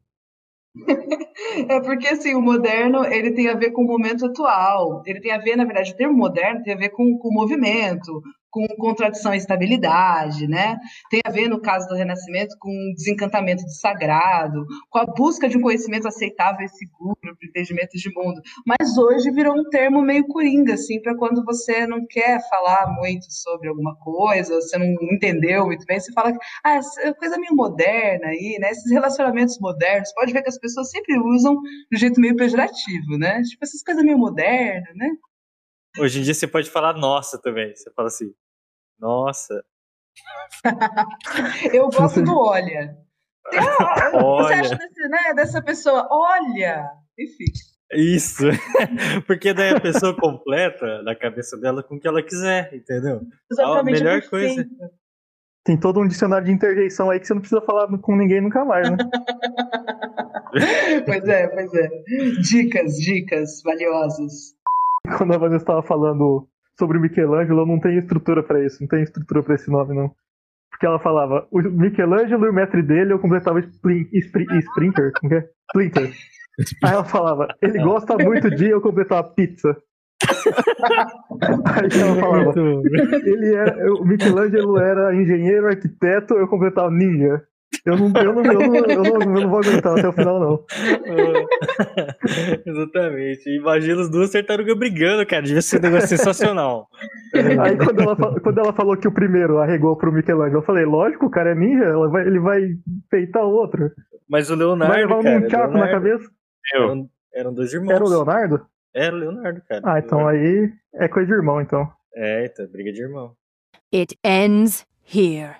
É porque assim, o moderno ele tem a ver com o momento atual. Ele tem a ver, na verdade, o termo moderno tem a ver com, com movimento, com contradição e estabilidade, né? Tem a ver, no caso do Renascimento, com desencantamento do sagrado, com a busca de um conhecimento aceitável e seguro para o entendimento de mundo. Mas hoje virou um termo meio coringa, assim, para quando você não quer falar muito sobre alguma coisa, você não entendeu muito bem, você fala ah, essa coisa meio moderna aí, né? Esses relacionamentos modernos, pode ver que as pessoas sempre usam de um jeito meio pejorativo, né? Tipo, essas coisas meio modernas, né? Hoje em dia você pode falar nossa também. Você fala assim, nossa, Eu gosto do olha. Ah, o que você olha, acha desse, né, dessa pessoa? Olha! Enfim. isso. Porque daí a pessoa completa na cabeça dela com o que ela quiser, entendeu? Exatamente. melhor é perfeito. Tem todo um dicionário de interjeição aí que você não precisa falar com ninguém nunca mais, né? Pois é, pois é. Dicas, dicas valiosas. Quando a Vanessa estava falando sobre o Michelangelo, eu não tenho estrutura pra isso, não tenho estrutura pra esse nome, não. Porque ela falava, o Michelangelo e o mestre dele, eu completava Splin- Spri- Sprinter, como é? Splinter. Aí ela falava, ele gosta muito de, eu completava pizza. Aí ela falava, ele era, o Michelangelo era engenheiro, arquiteto, eu completava ninja. Eu não, eu não, eu não, eu não, eu não vou aguentar até o final, não. Exatamente. Imagina os duas tartarugas brigando, cara. Devia ser um negócio sensacional. Aí quando ela, quando ela falou que o primeiro arregou pro Michelangelo, eu falei, lógico, o cara é ninja, ela vai- ele vai peitar o outro. Mas o Leonardo, vai levar um cara, nunchaku na Leonardo, cabeça. Eram, eram dois irmãos. Era o Leonardo? Era o Leonardo, cara. Ah, então aí é coisa de irmão, então. É, então, briga de irmão. It ends here.